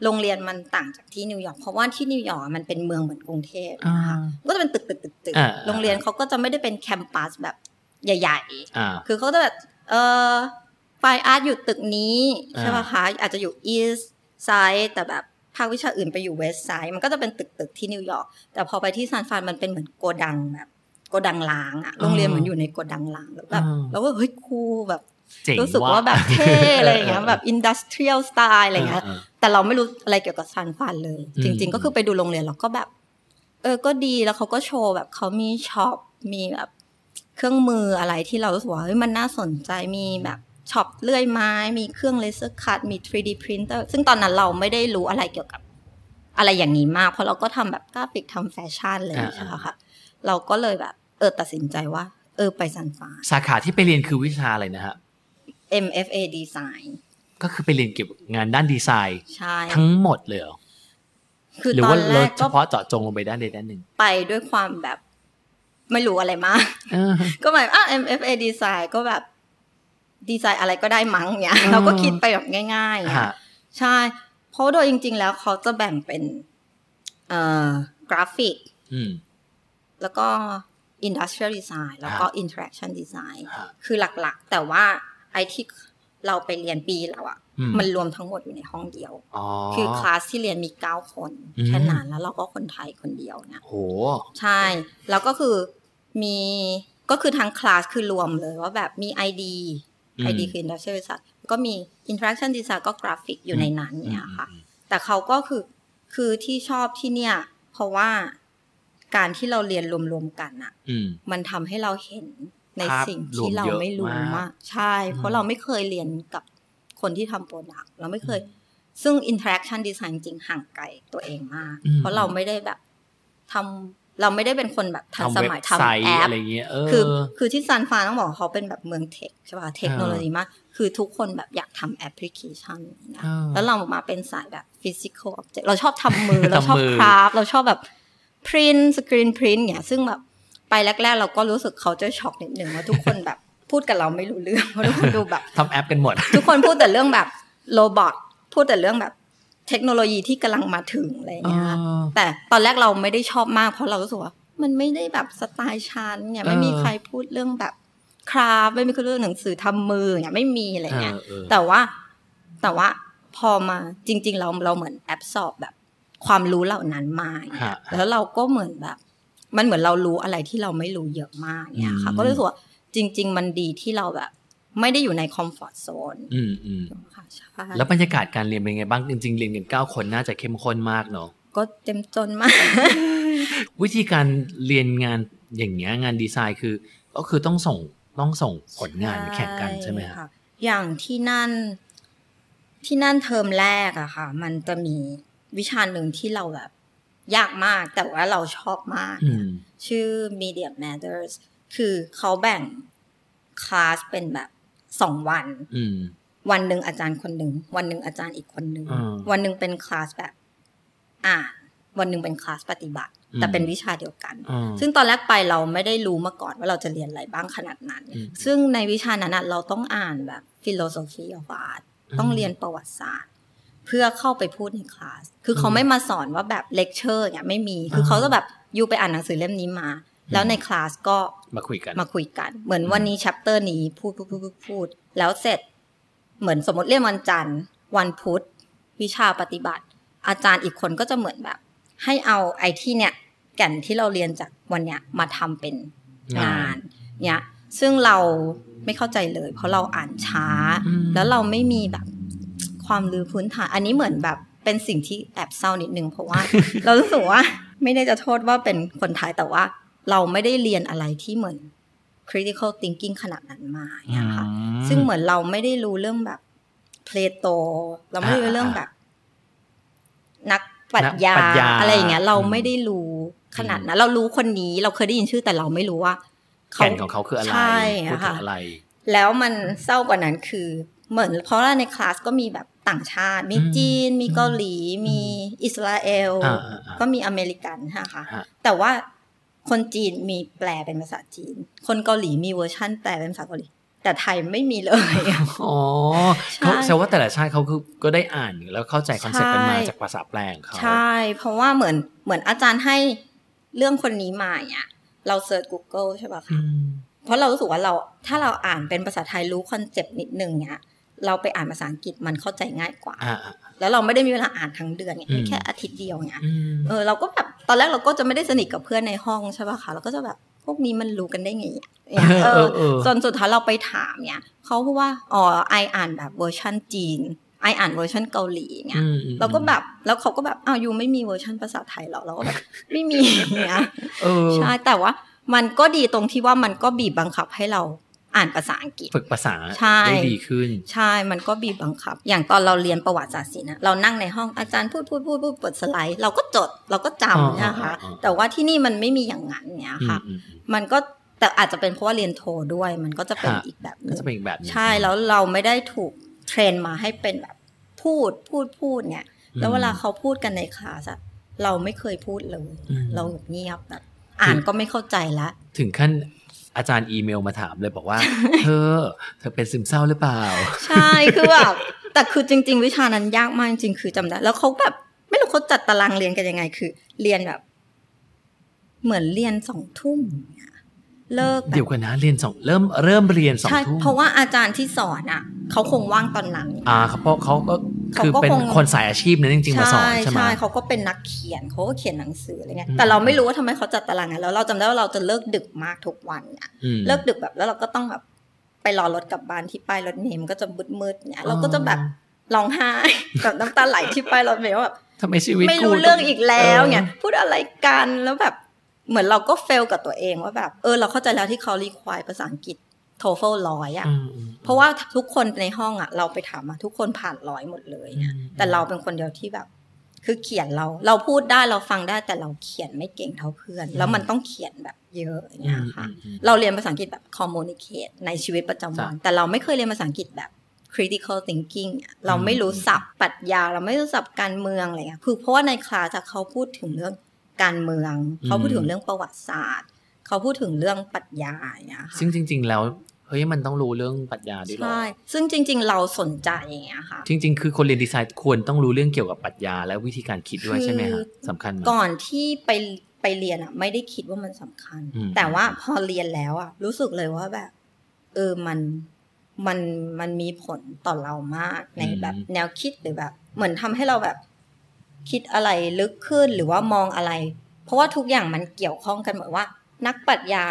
โรงเรียนมันต่างจากที่นิวยอร์กเพราะว่าที่นิวยอร์กอะมันเป็นเมืองเหมือนกรุงเทพ
อ่า
นะคะก็จะเป็นตึกตึกตึกตึก
อ่า
โรงเรียนเขาก็จะไม่ได้เป็น campus แบบใหญ่ๆ
อ่า
คือเขาจะแบบเออ fine art อยู่ตึกนี้
อ่า
ใช่ป่ะคะอาจจะอยู่ East Side แต่แบบภาควิชาอื่นไปอยู่ West Side มันก็จะเป็นตึกตึกๆที่นิวยอร์กแต่พอไปที่ซานฟรานมันเป็นเหมือนโกดังแบบโกดังร้างอะโรงเรียนเหมือนอยู่ในโกดังร้างแล้วแบบ
อ่า
แล้วก็เฮ้ยครูแบบ
เจ๋ง
รู้สึกว่าแบบเท่อะไรอย่างเงี้ยแบบ industrial style อะไรอย่างเงี้ย
เออ
แต่เราไม่รู้อะไรเกี่ยวกับซานฟรานเลย
อืม
จริง ๆ ก็คือไปดูโรงเรียนเราก็แบบ เออก็ดีแล้วเขาก็โชว์แบบเขามี shop มีแบบเครื่องมืออะไรที่เรารู้สึกว่าเฮ้ยมันน่าสนใจมีแบบ shop เลื่อยไม้ มีเครื่อง laser cut มี 3D printer ซึ่งตอนนั้นเราไม่ได้รู้อะไรเกี่ยวกับอะไรอย่างนี้มาก เพราะเราก็ทำแบบกราฟิกทำแฟชั่นเลย
อ่า
ใช่ไหมคะเราก็เลยแบบ เออตัดสินใจว่า เออไปซันฟาน
สาขาที่ไปเรียนคือวิชาอะไรนะฮะ
MFA Design
ก็คือไปเรียนเกี่ยวกับงานด้านดีไซน์
ใช่
ทั้งหมดเลยเหรอ
คือ
หรือ
ตอ
ว่าน
แร
เรา
ก
เฉ
ก็
พาะเจาะจงลงไปด้านใดด้านหนึ่ง
ไปด้วยความแบบ ไม่รู้อะไรมาก
เออ
ก็หมายอะ MFA Design ก็แบบ ดีไซน์อะไรก็ได้มั้งเนี่ย
อืม
เราก็คิดไปแบบง่ายๆเนี่ย
ฮะ
ใช่ เพราะโดยจริง ๆ แล้วเขาจะแบ่งเป็นเอ่อกราฟิก
อืม
แล้วก็ Industrial Design แล้วก็
ฮะ
Interaction Design
ฮะ
คือหลักๆ แต่ว่าไอ้ที่เราไปเรียนปีแล้วอะ
อืม
มันรวมทั้งหมดอยู่ในห้องเดียว
อ๋อ
คือคลาสที่เรียนมีเก้าคน
อืม
แค่นั้นแล้วเราก็คนไทยคนเดียวเนี่ย
โห
ใช่ แล้วก็คือมีก็คือทั้งคลาสคือรวมเลยว่าแบบมี ID
อืม
ID คือ Industrial Design แล้วก็มี Interaction Design ก็กราฟิกอยู่ในนั้นเนี่ยค่ะ
อืม
แต่เขาก็คือคือที่ชอบที่เนี่ย เพราะว่าการที่เราเรียนรวมๆกันอะ
อืม
มันทำให้เราเห็นใน
ภาพรวม
เย
อะ
มาก สิ่งที่
มเราไม่
รู้มาก ใช่ เพราะเราไม่เคยเรียนกับคนที่ทำ product เราไม่เคย ซึ่ง interaction design จริงๆห่างไกลตัวเองมาก
อืม
เพราะเราไม่ได้แบบทำ เราไม่ได้เป็นคนแบบทันสมัย
ทำเว็บไซต์
ทำแอป
อะไรเงี้ยเออ
คือคือที่ซานฟรานต้องบอกว่าเขาเป็นแบบเมืองเทคใช่ป่ะเทคโนโลยีมาก คือทุกคนแบบอยากทำแอปพลิเคชันนะ
อ่า
แล้วเรามาเป็นสายแบบ physical object เราชอบทำมือ เราชอบ
ทำมือ
คราฟเราชอบแบบ print screen print เนี่ยซึ่งแบบไปแรก ๆ เราก็รู้สึกเขาจะช็อกนิดหนึ่งว่าทุกคนแบบพูดกับเราไม่รู้เรื่องเพราะทุกคนดูแบบ
ทำแอปกันหมด
ทุกคนพูดแต่เรื่องแบบโรบอทพูดแต่เรื่องแบบ เทคโนโลยีที่กำลังมาถึงอะไรอย่างเงี้ย
อ๋อ
แต่ตอนแรกเราไม่ได้ชอบมาก เพราะเรารู้สึกว่า มันไม่ได้แบบสไตล์ชันเนี่ยไม่มี
เออ
ใครพูดเรื่องแบบคราฟไม่มีใครเรื่องหนังสือทำมือเนี่ยไม่มีอะไรเงี้ย
เออเออ
แต่ว่าแต่ว่าพอมาจริง ๆ เราเราเหมือนแอบสอบแบบความรู้เหล่านั้นมาเนี่ย
ฮะ
แล้วเราก็เหมือนแบบ มันเหมือนเรารู้อะไรที่เราไม่รู้เยอะมากเนี่ยค่ะ
อืม
ก็รู้สึกว่าจริง ๆ มันดีที่เราแบบ ไม่ได้อยู่ในคอมฟอร์ทโซน
อืมอืม
ค่ะใช่
แล้วบรรยากาศการเรียนเป็นไงบ้างจริงๆเรียนกันเก้าคนน่าจะเข้มข้นมากเนาะ
ก็เต็มจนมาก
วิธีการเรียนงานอย่างเงี้ยงานดีไซน์คือ ก็คือต้องส่งต้องส่งผลงานไปแข่งกันใช่ไหมฮะ
ค่ะอย่างที่นั่นที่นั่นเทอมแรกอะค่ะ มันจะมีวิชาหนึ่งที่เราแบบ ยากมากแต่ว่าเราชอบมาก
อืม
ชื่อ Media Matters คือเขาแบ่งคลาสเป็นแบบสองวัน
อืม
วันหนึ่งอาจารย์คนหนึ่งวันหนึ่งอาจารย์อีกคนหนึ่ง
อ่า
วันหนึ่งเป็นคลาสแบบ อ่านวันหนึ่งเป็นคลาสปฏิบัติ แต่
อืม
เป็นวิชาเดียวกัน
อ่า
ซึ่งตอนแรกไปเราไม่ได้รู้มาก่อนว่าเราจะเรียนอะไรบ้างขนาดนั้น
อืม
ซึ่งในวิชานั้นน่ะเราต้องอ่านแบบ philosophy of art
อืม
ต้องเรียนประวัติศาสตร์ เพื่อเข้าไปพูดในคลาส คือเขาไม่มาสอนว่าแบบเลคเชอร์เนี่ยไม่มี คือเขาจะแบบยูไปอ่านหนังสือเล่มนี้มา แล้วในคลาสก็
มาคุยกัน
มาคุยกัน เหมือนวันนี้ชัปเตอร์นี้พูดพูดพูดพูดพูดแล้วเสร็จ เหมือนสมมติเรียนวันจันทร์ วันพุธ วิชาปฏิบัติ อาจารย์อีกคนก็จะเหมือนแบบ ให้เอาไอ้ที่เนี่ย แก่นที่เราเรียนจากวันเนี้ยมาทำเป็นงานเนี่ยซึ่งเราไม่เข้าใจเลย เพราะเราอ่านช้า
อืม
แล้วเราไม่มีแบบความรู้พื้นฐานอันนี้เหมือนแบบเป็นสิ่งที่แอบเศร้านิดนึงเพราะว่า เรารู้สึกว่าไม่ได้จะโทษว่าเป็นคนไทยแต่ว่า เราไม่ได้เรียนอะไรที่เหมือน critical thinking ขนาดนั้นมาเนี่ยค่ะ
อืม
ซึ่งเหมือนเราไม่ได้รู้เรื่องแบบเพลโต เราไม่ได้รู้เรื่องแบบ นักปรัชญา
นักปรัชญา
อะไรอย่างเงี้ย เรา
อืม
ไม่ได้รู้ขนาดนั้นเรารู้คนนี้เราเคยได้ยินชื่อแต่เราไม่รู้ว่า
แก่นของเขาคืออะไร
ใช่
พูด
อะ
ถึ
ค่ะ
งอะไร
แล้วมันเศร้ากว่านั้นคือ เหมือน เพราะว่าในคลาสก็มีแบบต่างชาติ มี
อืม
จีน มีเกาหลี มีอิสราเอล
อ่าอ่าอ่า
ก็มีอเมริกันนะคะ
ฮะ
แต่ว่า คนจีนมีแปลเป็นภาษาจีน คนเกาหลีมีเวอร์ชั่นแปลเป็นภาษาเกาหลี แต่ไทยไม่มีเลย
อ๋อ
ใช่
เขาแสดงว่าแต่ละชาติเขาคือก็ได้อ่านแล้วเข้าใจ concept กันมา
ใช่
จากภาษาแปลของเขา
ใช่ เพราะว่าเหมือนเหมือนอาจารย์ให้เรื่องคนนี้มาเนี่ยเรา search Google ใช่ป่ะคะอื
ม
เพราะเรารู้สึกว่าเราถ้าเราอ่านเป็นภาษาไทยรู้ concept นิดนึงเนี่ย เราไปอ่านภาษาอังกฤษมันเข้าใจง่ายกว่า
อ่าอ่า
แล้วเราไม่ได้มีเวลาอ่านทั้งเดือนเนี่ย
อืม
มีแค่อาทิตย์เดียวเนี่ย
อืม
เออเราก็แบบตอนแรกเราก็จะไม่ได้สนิทกับเพื่อนในห้องใช่ป่ะคะเราก็จะแบบพวกนี้มันรู้กันได้ไงอะ
เอ
เอ
อ
อ
เออ
จนสุดท้ายเราไปถามเนี่ยเขาพูดว่าอ๋อ I อ่านแบบเวอร์ชันจีน I อ่านเวอร์ชันเกาหลีเงี้ย
อืมอืม
เราก็แบบแล้วเขาก็แบบอ้าว you ไม่มีเวอร์ชันภาษาไทยเหรอเราก็แบบไม่มีเงี้ย
เออ
ใช่แต่ว่ามันก็ดีตรงที่ว่ามันก็บีบบังคับให้เรา อ่านภาษาอังกฤษ
ฝึกภาษา
ใช่
ได้ดีขึ้น
ใช่ มันก็บีบบังคับ อย่างตอนเราเรียนประวัติศาสตร์ศิลป์นะเรานั่งในห้องอาจารย์พูดพูดพูดพูดเปิดสไลด์ เราก็จดเราก็
อ๋อ
จำนะคะ
อ๋ออ๋อ
แต่ว่าที่นี่มันไม่มีอย่างนั้นเนี่ยค่ะ
อืมอืม
มันก็แต่อาจจะเป็นเพราะว่าเรียนโทด้วย มันก็จะเป็น
ฮะ
อีกแบบห
ก็
นึง
จะเป็นอีกแบบหนึง
ใช่แล้วเราไม่ได้ถูกเทรนมาให้เป็นแบบพูดพูดพูดเนี่ย แล้วเวลาเขาพูดกันในคลาสอะเราไม่เคยพูดเลย
อืม
เราเงียบแบบ อ่านก็ไม่เข้าใจละ
ถึงขั้น อาจารย์อีเมลมาถามเลยบอกว่า เธอ เธอเป็นซึมเศร้าหรือเปล่า
ใช่คือแบบแต่คือจริง ๆ วิชานั้นยากมากจริงๆคือจำได้ แล้วเขาแบบ ไม่รู้เขาจัดตารางเรียนกันยังไง คือ เรียนแบบ เหมือนเรียนสองทุ่ม เนี่ยเลิกแบ
เดี๋ย
บ
วกันนะเรียนสองเริ่มเริ่มเรียนสอง
ใช่
ทุ่ม
เพราะว่าอาจารย์ที่สอนอะเขาคงว่างตอนนั้น
อ่าเขาเพราะเขาก็
เขา
คือ
ก็
เป็น
คง
คนสายอาชีพนั้นจริงๆมาสอนใช่ไหม
ใช่เขาก็เป็นนักเขียนเขาก็เขียนหนังสืออะไรเงี้ย
อืม
แต่เราไม่รู้ว่าทำไมเขาจัดตารางนั้นแล้วเราจำได้ว่าเราจะเลิกดึกมากทุกวันเนี่ย
อืม
เลิกดึกแบบแล้วเราก็ต้องแบบไปรอรถกลับบ้านที่ป้ายรถเมล์มันก็จะมืดๆเนี่ยเราก็จะแบบร้องไห้แบบน้ำตาไหลที่ป้ายรถเมล์ว่าแบบ
ทำไมชีวิต
ไม่รู้
กู
เรื่องอีกแล้ว
ออ
เนี่ยพูดอะไรกันแล้วแบบ เหมือนเราก็เฟลกับตัวเองว่าแบบ เออเราเข้าใจแล้วที่เขารีควายภาษาอังกฤษโทเฟลร้อยอะ
อืมอืม
เพราะว่าทุกคนในห้องอะเราไปถามมาทุกคนผ่านร้อยหมดเลยเนี่ย
อืม
แต่เราเป็นคนเดียวที่แบบ คือเขียนเรา เราพูดได้เราฟังได้แต่เราเขียนไม่เก่งเท่าเพื่อน แล้วมันต้องเขียนแบบเยอะอย่างเงี้ยค่ะ
อืมอืม
เราเรียนภาษาอังกฤษแบบ communicate ในชีวิตประจำวัน
จ้ะ
แต่เราไม่เคยเรียนภาษาอังกฤษแบบ critical thinking อะเราไม่รู้ศัพท์ปรัชญา เราไม่รู้ศัพท์การเมืองอะไรเงี้ยคือเพราะว่าในคลาสอะเขาพูดถึงเรื่อง การเมือง เขาพูดถึงเรื่องประวัติศาสตร์ เขาพูดถึงเรื่องปรัชญาอย่างเงี้ยค่ะ
ซึ่งจริง ๆ แล้วเฮ้ยมันต้องรู้เรื่องปรัชญาด้วยเหรอ
ใช่ซึ่งจริง ๆ เราสนใจอย่างเงี้ยค่ะ
จริง ๆ คือคนเรียนดีไซน์ควรต้องรู้เรื่องเกี่ยวกับปรัชญาและวิธีการคิดด้วย
คือ
ใช่ไหมฮะสำคัญไหม
ก่อนที่ไปไปเรียนอะไม่ได้คิดว่ามันสำคัญ
อืม
แต่ว่าพอเรียนแล้วอะรู้สึกเลยว่าแบบ เออมันมันมันมีผลต่อเรามากในแบบแนวคิดหรือแบบ เหมือนทำให้เราแบบ คิดอะไรลึกขึ้นหรือว่ามองอะไร เพราะว่าทุกอย่างมันเกี่ยวข้องกันหมดว่า นักปรัชญา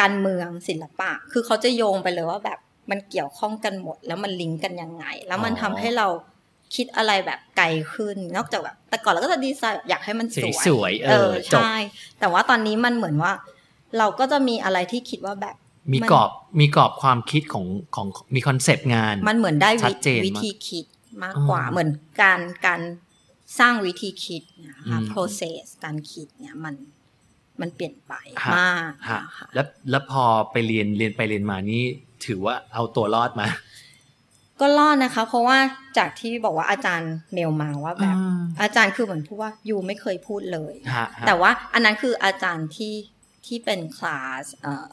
การเมืองศิลปะ คือเขาจะโยงไปเลยว่าแบบมันเกี่ยวข้องกันหมด แล้วมันลิงก์กันยังไง แล้วมันทำให้เราคิดอะไรแบบไกลขึ้น นอกจากแบบแต่ก่อนเราก็จะดีไซน์แบบอยากให้มันสวย
สวยๆเออจบ
ใช่แต่ว่าตอนนี้มันเหมือนว่า เราก็จะมีอะไรที่คิดว่าแบบ
มี
มัน
กรอบมีกรอบความคิดของของมีคอนเซปต์งาน
มันเหมือนได้
ชั
วิ
ดเจนมาก
วิธีคิดมากกว่า
อ๋อ
เหมือนการการ สร้างวิธีคิดเนี่ยค่ะ
อืม
process การคิดเนี่ยมันมันเปลี่ยนไป
ฮะ
มาก
ฮะ
นะคะ
แล้วแล้วพอไปเรียนเรียนไปเรียนมานี่ถือว่าเอาตัวรอดมา
ก็รอดนะคะ เพราะว่าจากที่บอกว่าอาจารย์เมลมาว่าแบบ อาจารย์คือเหมือนพูดว่ายูไม่เคยพูดเลย
ฮะฮะ
แต่ว่าอันนั้นคืออาจารย์ที่ที่เป็นคลาสเอ่อ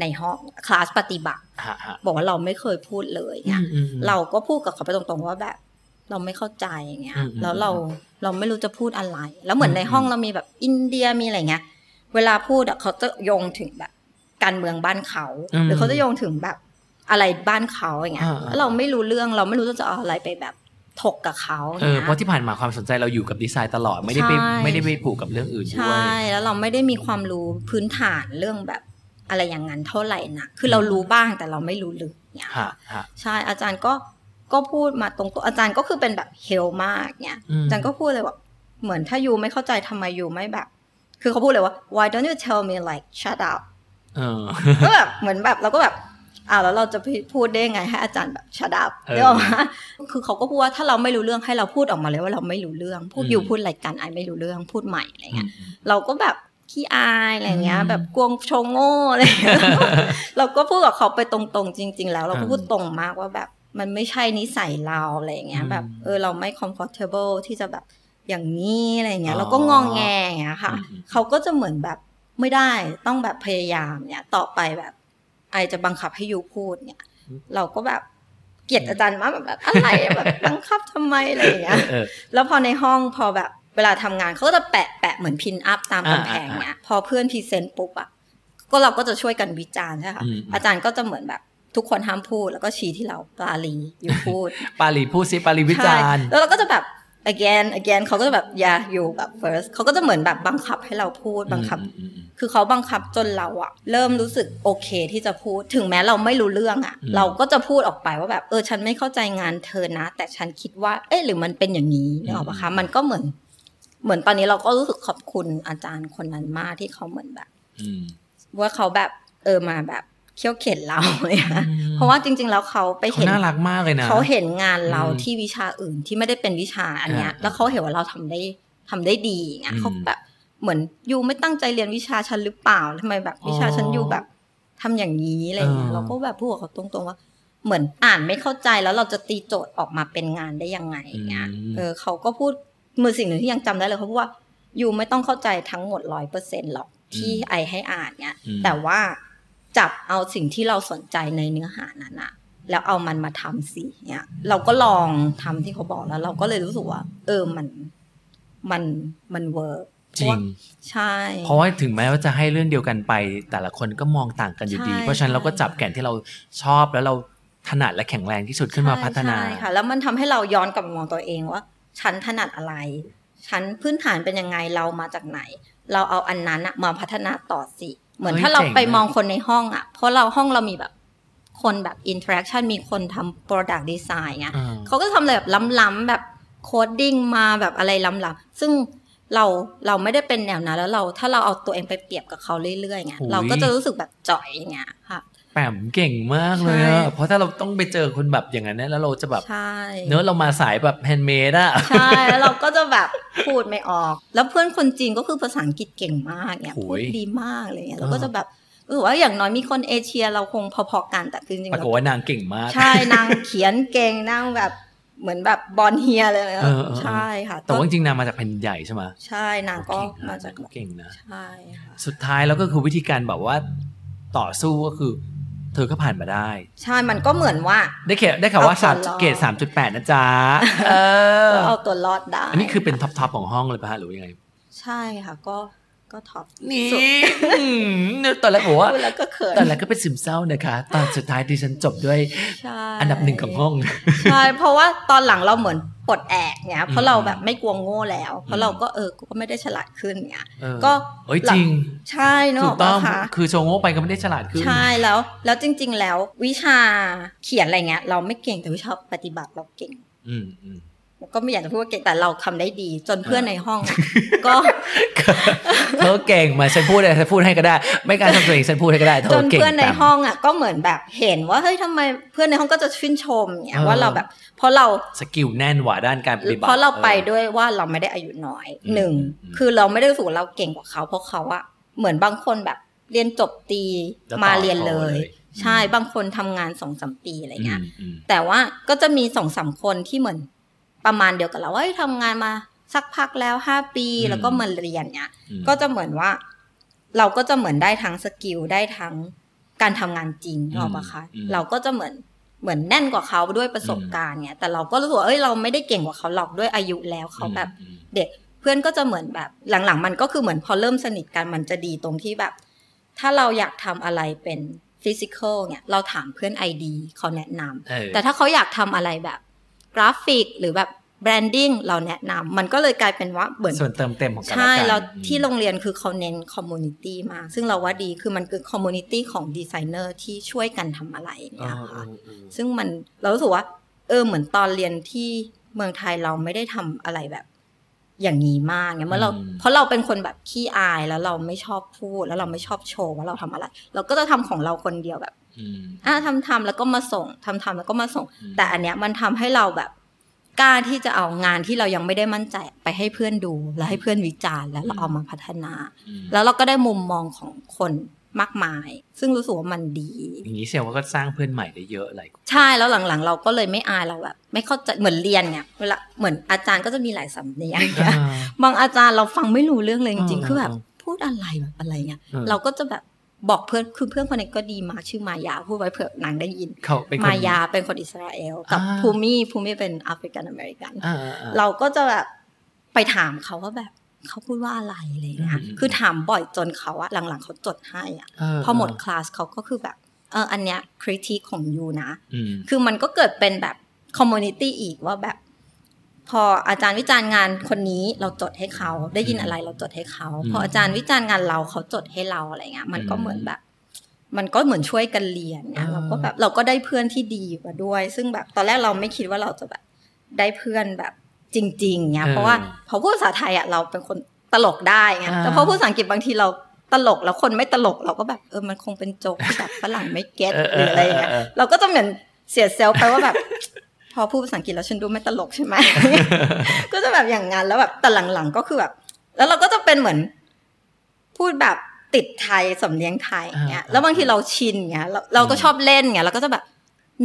ในห้องคลาสปฏิบัติ
ฮะฮะ
บอกว่าเราไม่เคยพูดเลยเนี่ย
อืมอืมอืม
เราก็พูดกับเขาไปตรงๆว่าแบบ เราไม่เข้าใจอย่างเงี้ย
อืมอืม
แล้วเราเราไม่รู้จะพูดอะไร แล้วเหมือนใน
อืม
ห้องเรามีแบบอินเดียมีอะไรเงี้ย เวลาพูดอะเขาจะโยงถึงแบบ การเมืองบ้านเขา หรือเขาจะโยงถึงแบบอะไรบ้านเขาอย่างเงี้ย
อ่าอ่า
แล้วเราไม่รู้เรื่องเราไม่รู้จะเอาอะไรไปแบบถกกับเขา
เออ
งี้ย
เพราะที่ผ่านมาความสนใจเราอยู่กับดีไซน์ตลอดไม่ได้ไป
ใช่
ไม่ได้ไปผูกกับเรื่องอื่นด้ว
ใช่
ย
แล้วเราไม่ได้มีความรู้พื้นฐานเรื่องแบบอะไรอย่างนั้นเท่าไหร่นะคือเรารู้บ้างแต่เราไม่รู้ลึกเนี่ย
ฮะฮะ
ใช่อาจารย์ก็ ก็พูดมาตรงตัวอาจารย์ก็คือเป็นแบบเฮลมากเนี่ย
อืม
อาจารย์ก็พูดเลยว่าเหมือนถ้ายูไม่เข้าใจทำไมยูไม่แบบ คือเขาพูดเลยว่า why don't you tell me like shut up
เออ
ก็แบบเหมือนแบบเราก็แบบอ่าแล้วเราจะพูดได้ยังไงให้อาจารย์แบบ shut up
เออ
เรียกว่าคือเขาก็พูดว่าถ้าเราไม่รู้เรื่องให้เราพูดออกมาเลยว่าเราไม่รู้เรื่อง พูด
อืม
อยู่พูดรายการไอไม่รู้เรื่องพูดใหม่อะไร
อื
เงี้ย
ม
เราก็แบบขี้อายอะไรเงี้ย
อืม
แบบกวงโชงโง่อะไรเงี้ยเราก็พูดกับเขาไปตรงๆ จริง ๆ แล้ว เราก็
อืม
พูดตรงมากว่าแบบ มันไม่ใช่นิสัยเราอะไรเงี้ย
อืม
แบบ เออเราไม่ comfortable ที่จะแบบอย่างนี้อะไรเงี้
อ๋
ย
อ
เราก็งองแงอย่างเงี้ยค่ะ
อืมอืม
เขาก็จะเหมือนแบบไม่ได้ต้องแบบพยายามเนี่ย ต่อไปแบบไอจะบังคับให้ยูพูดเนี่ย เราก็แบบเกลียดอาจารย์มากแบบแบบอะไรอะแบบบังคับทำไมอะไรอย่างเงี้ย
เออ
แล้วพอในห้องพอแบบเวลาทำงานเขาก็จะแปะแปะเหมือน pin up ตาม
อ่ากำ
แพง
อ่า
เนี่ยพอเพื่อน present ปุ๊บอะก็เราก็จะช่วยกันวิจารณ์ใช่ค่ะ
อืม
อาจารย์ก็จะเหมือนแบบ ทุกคนห้ามพูดแล้วก็ชี้ที่เราปาลี you พูด
ปาลีพูดซิปาลีวิจารณ์
ใช่แล้วเราก็จะแบบ again again เขาก็จะแบบอย่าอยู่แบบ first เขาก็จะเหมือนแบบบังคับให้เราพูดบังคับ
อืมอืมอืม
คือเขาบังคับจนเราอะเริ่มรู้สึกโอเคที่จะพูดถึงแม้เราไม่รู้เรื่องอะ
อืม
เราก็จะพูดออกไปว่าแบบเออฉันไม่เข้าใจงานเธอนะ แต่ฉันคิดว่า เอ๊ะหรือมันเป็นอย่างนี้นึกออกปะคะมันก็เหมือน เหมือนตอนนี้เราก็รู้สึกขอบคุณอาจารย์คนนั้นมากที่เขาเหมือนแบบ
อืม
ว่าเขาแบบเออมาแบบ เขี่ยวเข็นเราเลยนะ
อืม
เพราะว่าจริง ๆ แล้วเขาไป
เขา
เห็น
น่ารักมากเลยนะ
เขาเห็นงานเรา
อืม
ที่วิชาอื่นที่ไม่ได้เป็นวิชาอันเนี้ย
อ่า
แล้วเขาเห็นว่าเราทำได้ทำได้ดีอย่างเงี้ย
อืม
เขาแบบเหมือนยูไม่ตั้งใจเรียนวิชาฉันหรือเปล่าทำไมแบบวิชาฉัน
อ๋อ
อยู่แบบทำอย่างนี้อะไรเงี้ย
เออ
เราก็แบบพูดกับเขาตรงๆว่า เหมือนอ่านไม่เข้าใจแล้วเราจะตีโจทย์ออกมาเป็นงานได้ยังไงอย่างเงี้ย
อืม
เออเขาก็พูดมือสิ่งหนึ่งที่ยังจำได้เลยเขาพูดว่ายูไม่ต้องเข้าใจทั้งหมดร้อยเปอร์เซ็นหรอกที่ไอให้อ่านเนี่ย
อืม
แต่ว่า จับเอาสิ่งที่เราสนใจในเนื้อหานั้นอะแล้วเอามันมาทำสิเนี่ยเราก็ลองทำที่เขาบอกแล้ว เราก็เลยรู้สึกว่า เออมันมันมันเวิร์ก
จริง
ใช่
เพราะว่าถึงแม้ว่าจะให้เรื่องเดียวกันไป แต่ละคนก็มองต่างกันอยู่ดี
ใช่
เพราะฉะนั้นเราก็
ใช่
จับแก่นที่เราชอบแล้วเราถนัดและแข็งแรงที่สุดขึ้นมาพัฒนา
ใช่ค่ะ แล้วมันทำให้เราย้อนกลับมามองตัวเองว่าฉันถนัดอะไรฉันพื้นฐานเป็นยังไงเรามาจากไหน เราเอาอันนั้นอะมาพัฒนาต่อสิ เหมือน
เฮ้ย
ถ้าเรา
เจ๋ง
ไป
นะ
มองคนในห้องอะเพราะเราห้องเรามีแบบคนแบบ interaction มีคนทำ product design ไง
อ่า
เขาก็ทำอะไรแบบล้ำๆแบบ coding มาแบบอะไรล้ำๆซึ่งเราเราไม่ได้เป็นแนวนั้นแล้วเราถ้าเราเอาตัวเองไปเปรียบกับเขาเรื่อยๆเงี้ย
โอ้ย
เราก็จะรู้สึกแบบจ่อยอย่างเงี้ยค่ะ
แปมเก่งมากเลย
ใช่
อะเพราะถ้าเราต้องไปเจอคนแบบอย่างนั้นนะแล้วเราจะแบบ
ใช่
เนื้อะเรามาสายแบบ handmade อะ
ใช่ แล้วเราก็จะแบบพูดไม่ออก แล้วเพื่อนคนจีนก็คือภาษาอังกฤษเก่งมากเนี่ย
โอ้ย
พูดดีมากอะไรเงี้ย
เออ
เราก็จะแบบรู้สึกว่าอย่างน้อยมีคนเอเชียเราคงพอๆกันแต่คือจริงๆ
ปราก
แล้
ฏ
ว
ว่านางเก่งมาก
ใช่นางเขียนเก่งนางแบบเหมือนแบบ born here เลย
เออเออเออ
ใช่ค่ะ
แต่ว่าจริงๆนางมาจากแผ่นดินใหญ่ใช่ไหม
ใช่นางก็
เก่งนะ
มาจากแบบ
เก่งนะ
ใช่ค่ะ
สุดท้ายแล้วก็คือวิธีการแบบว่าต่อสู้ก็คือ เธอก็ผ่านมาได้
ใช่ มันก็เหมือนว่า
ได้เขได้ข่าวว่า
เอา
สาม
ตัวรอด
เกรดสามจุดแปดนะจ๊ะเออ
ก็เอาตัวรอดได้
อันนี้คือเป็น top top ของห้องเลยป่ะฮะหรือว่ายังไง
ใช่ค่ะก็ ก็ top
นี่
สุด
อืมตอนแรกบอกว่า
พูดแล้วก็เขิน
ตอนแรกก็เป็นซึมเศร้านะคะ ตอนสุดท้ายดิฉันจบด้วย
ใช่
อันดับหนึ่งของห้อง
ใช่เพราะว่าตอนหลังเราเหมือนปลดแอกเนี่ยเพราะ
อืม
เราแบบไม่กลัวโง่แล้ว เพราะอื
ม
เราก็เออก็ไม่ได้ฉลาดขึ้นเนี่ย
เออ
ก็
เอ้ยจริง
ใช่เน
ถู
อะ
กต้อง
ค่ะ
คือโชว์โง่ไปก็ไม่ได้ฉลาดขึ้น
ใช่แล้ว แล้วจริง ๆ แล้ววิชาเขียนอะไรเงี้ยเราไม่เก่งแต่วิชาปฏิบัติเราเก่ง
อืมอืม
ก็ไม่อยากจะพูดว่าเก่งแต่เราทำได้ดี จนเพื่อนในห้องอะก็
เธอเก่งมาฉันพูดอะไรฉันพูดให้ก็ได้ ไม่กล้ารทำตัวเองฉันพูดให้ก็ได้เธ
จ
อนเก่ง
เพื่อนใน
ตาม
ห้องอะก็เหมือนแบบเห็นว่าเฮ้ยทำไมเพื่อนในห้องก็จะชื่นชมเนี่ย
เออ
ว่าเราแบบเพราะเรา
สกิลแน่นหว่าด้านการปฏิบัติ
เพราะเราไป
ออ
ด้วยว่าเราไม่ได้อายุน้อย
อืม
หนึ่ง
อืม
คือเราไม่ได้รู้สึกว่าเราเก่งกว่าเขาเพราะเขาอะเหมือนบางคนแบบเรียนจบตี
แล้ว
มา
ต่อ
เรียนเลย
เลย
ใช่บางคนทำงานสองสามปีอะไรเงี้ย
อืมอืม
แต่ว่าก็จะมีสองสามคนที่เหมือน ประมาณเดียวกับเราว่าเฮ้ยทำงานมาสักพักแล้วห้าปี
อืม
แล้วก็มาเรียนเนี่ย
อืม
ก็จะเหมือนว่า เราก็จะเหมือนได้ทั้งสกิลได้ทั้งการทำงานจริงนึกออกปะคะ
อืม
เราก็จะเหมือนเหมือนแน่นกว่าเขาด้วยประสบการณ์เนี่ยแต่เราก็รู้สึกว่าเอ้ยเราไม่ได้เก่งกว่าเขาหรอกด้วยอายุแล้วเขาแบบ
อืม
เด็กเพื่อนก็จะเหมือนแบบหลังๆ มันก็คือเหมือนพอเริ่มสนิทกันมันจะดีตรงที่แบบ ถ้าเราอยากทำอะไรเป็น physical เนี่ยเราถามเพื่อน ID เขาแนะนำ
เออ
แต่ถ้าเขาอยากทำอะไรแบบ กราฟิกหรือแบบ branding เราแนะนำมันก็เลยกลายเป็นว่าเหมือน
ส่วนเติมเต็มของกันและ
ใช่
กัน
แล้ว
อืม
ที่โรงเรียนคือเขาเน้น community มากซึ่งเราว่าดีคือมันคือ community ของดีไซเนอร์ที่ช่วยกันทำอะไร
เอ
เนี่ย
อเอ
ค่ะ
อเออ
ซึ่งมันเรารู้สึกว่า เออเหมือนตอนเรียนที่เมืองไทยเราไม่ได้ทำอะไรแบบอย่างนี้มากเนี่ยเมื่อเรา
อืม
เพราะเราเป็นคนแบบขี้อายแล้วเราไม่ชอบพูดแล้วเราไม่ชอบโชว์ว่าเราทำอะไร เราก็จะทำของเราคนเดียวแบบ
อืม
อะทำทำแล้วก็มาส่งทำทำแล้วก็มาส่ง
อืม
แต่อันเนี้ยมันทำให้เราแบบกล้าที่จะเอางานที่เรายังไม่ได้มั่นใจไปให้เพื่อนดู แล้วให้เพื่อนวิจารณ์แล้วเราเอามาพัฒนา
อืม
แล้วเราก็ได้มุมมองของคนมากมาย ซึ่งรู้สึกว่ามันดี
อย่างนี้เซลว่าก็สร้างเพื่อนใหม่ได้เยอะหลายคน
ใช่แล้วหลังๆ เราก็เลยไม่อายเราแบบไม่เข้าใจเหมือนเรียนเนี่ยเวลาเหมือนอาจารย์ก็จะมีหลายสำเนียง
อ่า
บางอาจารย์เราฟังไม่รู้เรื่องเลยจริง
เออ
ๆคือแบบ
เออ
พูดอะไรแบบอะไรเงี้ย
เออ
เราก็จะแบบ บอกเพื่อนคือเพื่อนคนนี้ก็ดีมากชื่อมายาพูดไว้เผื่อนางได้ยิน
เขาเป็นคน
มายาเป็นคนอิสราเอล กับ
อ่า
ภูมิภูมิเป็นแอฟริกันอเมริกัน
อ่าอ่าอ่า
เราก็จะแบบไปถามเขาว่าแบบเขาพูดว่าอะไรอะไรเงี้ย
อืม
คือถามบ่อยจนเขาอะหลังๆเขาจดให้อะ
เพ
อหมดคลาสเขาก็คือแบบเอออันเนี้ย critique ของ you นะ
อืม
คือมันก็เกิดเป็นแบบ community อีกว่าแบบ พออาจารย์วิจารณ์งานคนนี้เราจดให้เขา ได้ยินอะไรเราจดให้เขา
อืม
พออาจารย์วิจารณ์งานเราเขาจดให้เราอะไรเงี้ยมันก็
อืม
เหมือนแบบ มันก็เหมือนช่วยกันเรียนเนี่ย
อ่า
เราก็แบบเราก็ได้เพื่อนที่ดีมาด้วย ซึ่งแบบตอนแรกเราไม่คิดว่าเราจะแบบได้เพื่อนแบบจริง ๆเนี่ยเพราะว่าพอพูดภาษาไทยอะเราเป็นคนตลกได้ไงแต่พอพูดภาษาอังกฤษบางทีเราตลกแล้วคนไม่ตลกเราก็แบบเออมันคงเป็นโจ๊กที่แบบฝรั่งไม่เก็ตหรืออะไรอย่างเงี้ยเราก็จะเหมือนเสียเซลล์ไปว่าแบบ พอพูดภาษาอังกฤษแล้วฉันดูไม่ตลกใช่ไหมก็จะแบบอย่างงั้นแล้วแบบแต่หลังๆก็คือแบบ แล้วเราก็จะเป็นเหมือน พูดแบบติดไทยสำเนียงไทยอย่างเงี้ย
อ่า
แล้วบางทีเราชินอย่างเงี้ยเราเราก็ชอบเล่นอย่างเงี้ยเราก็จะแบบ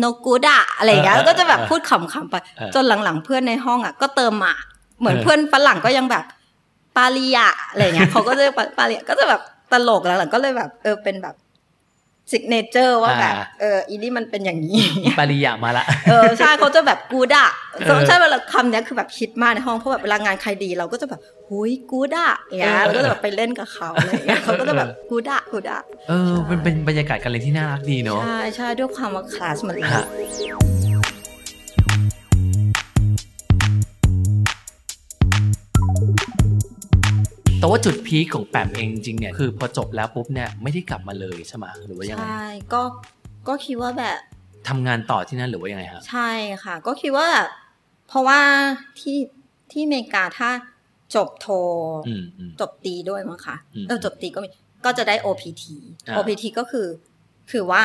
no good อะอะไรอย่างเงี้ย
เออ
แล้วก็จะแบบ
เออ
พูดขำๆไป
เออ
จนหลังๆเพื่อนในห้องอะก็เติมมาเหมือน
เออ
เพื่อนฝรั่งก็ยังแบบปาลียะอะไรอย่างเงี้ยเขาก็จะปาปาลียะก็จะแบบตลกหลังๆก็เลยแบบ เออเป็นแบบ signature ว่าแบบ
อ่า
เอออีนี่มันเป็นอย่างนี้
ปริยามาละ
เออใช่เขาจะแบบกูดอะ
เออ
ใช่เวลาคำเนี้ยคือแบบคิดมากในห้องเพราะแบบเวลางานใครดีเราก็จะแบบหุยกูดอะอย่างเงี้ย
เออ
เราก็จะแบบไปเล่นกับเขาอะไรอย่างเงี้ยเขาก็จะแบบ good อะ good อะ
เออเป็นเป็นบรรยากาศการเรียนที่น่ารักดีเนาะ
ใช่ใช่ด้วยความว่าคลาสมันเลย
แต่ว่าจุดพีคของแปมเองจริงๆเนี่ยคือพอจบแล้วปุ๊บเนี่ยไม่ได้กลับมาเลยใช่ไหมหรือว่ายังไง
ใช่ก็ก็คิดว่าแบบ
ทำงานต่อที่นั่นหรือว่ายังไงฮะ
ใช่ค่ะ ก็คิดว่าแบบเพราะว่าที่ที่อเมริกาถ้าจบโท
อืมอืม
จบตีด้วยมั้งคะ
อืม
เออจบตีก็มีก็จะได้ OPT
อ่า
OPT ก็คือ คือว่า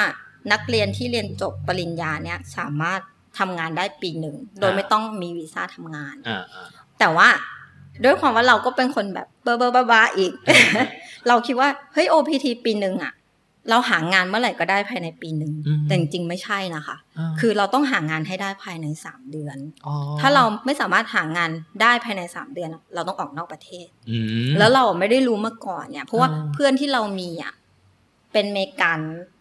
นักเรียนที่เรียนจบปริญญาเนี่ยสามารถทำงานได้ปีหนึ่ง โดยไม่ต้องมีวีซ่าทำงาน
อ่าอ่า
แต่ว่า ด้วยความว่าเราก็เป็นคนแบบเบอร์เบอร์บ้าบ้าๆอีก เราคิดว่าเฮ้ย OPT ปีหนึ่งอะเราหางานเมื่อไหร่ก็ได้ภายในปีหนึ่งแต่จริงๆไม่ใช่นะคะาคือเราต้องหางานให้ได้ภายในสามเดือน
อ๋อ
ถ้าเราไม่สามารถหางานได้ภายในสามเดือนอะเราต้องออกนอกประเทศ
อืม
แล้วเราไม่ได้รู้มาก่อนเนี่ย เพราะว่า
อ่า
เพื่อนที่เรามีอะเป็นเมกัน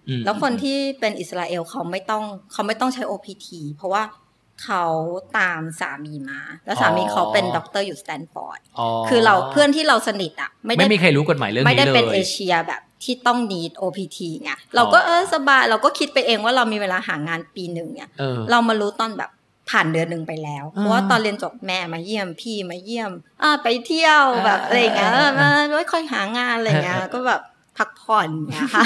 อืม
แล้วคนที่เป็นอิสราเอลเขาไม่ต้องเขาไม่ต้องใช้ OPT เพราะว่า เขาตามสามีมา แล้วสามีเขาเป็นด็อกเตอร์อยู่สแตนฟอร์ดคือเราเพื่อนที่เราสนิทอะไม่ได้
ไม่มีใครรู้กฎหมายเรื่อง
ไม่
นี้
ได้
เลย
เป็นเอเชียแบบที่ต้อง need OPT ไงเราก็เออสบายเราก็คิดไปเองว่าเรามีเวลาหางานปีหนึ่งเนี่ย
เออ
เรามารู้ตอนแบบผ่านเดือนหนึ่งไปแล้ว เพราะว่าตอนเรียนจบแม่มาเยี่ยมพี่มาเยี่ยมอ่าไปเที่ยวแบบอะไรอย่างเงี้ย
อ่า
เออไม่ค่อยหางานอะไรอย่างเงี้ย
อ่า
ก็แบบพักผ่อนเงี้ยค่ะ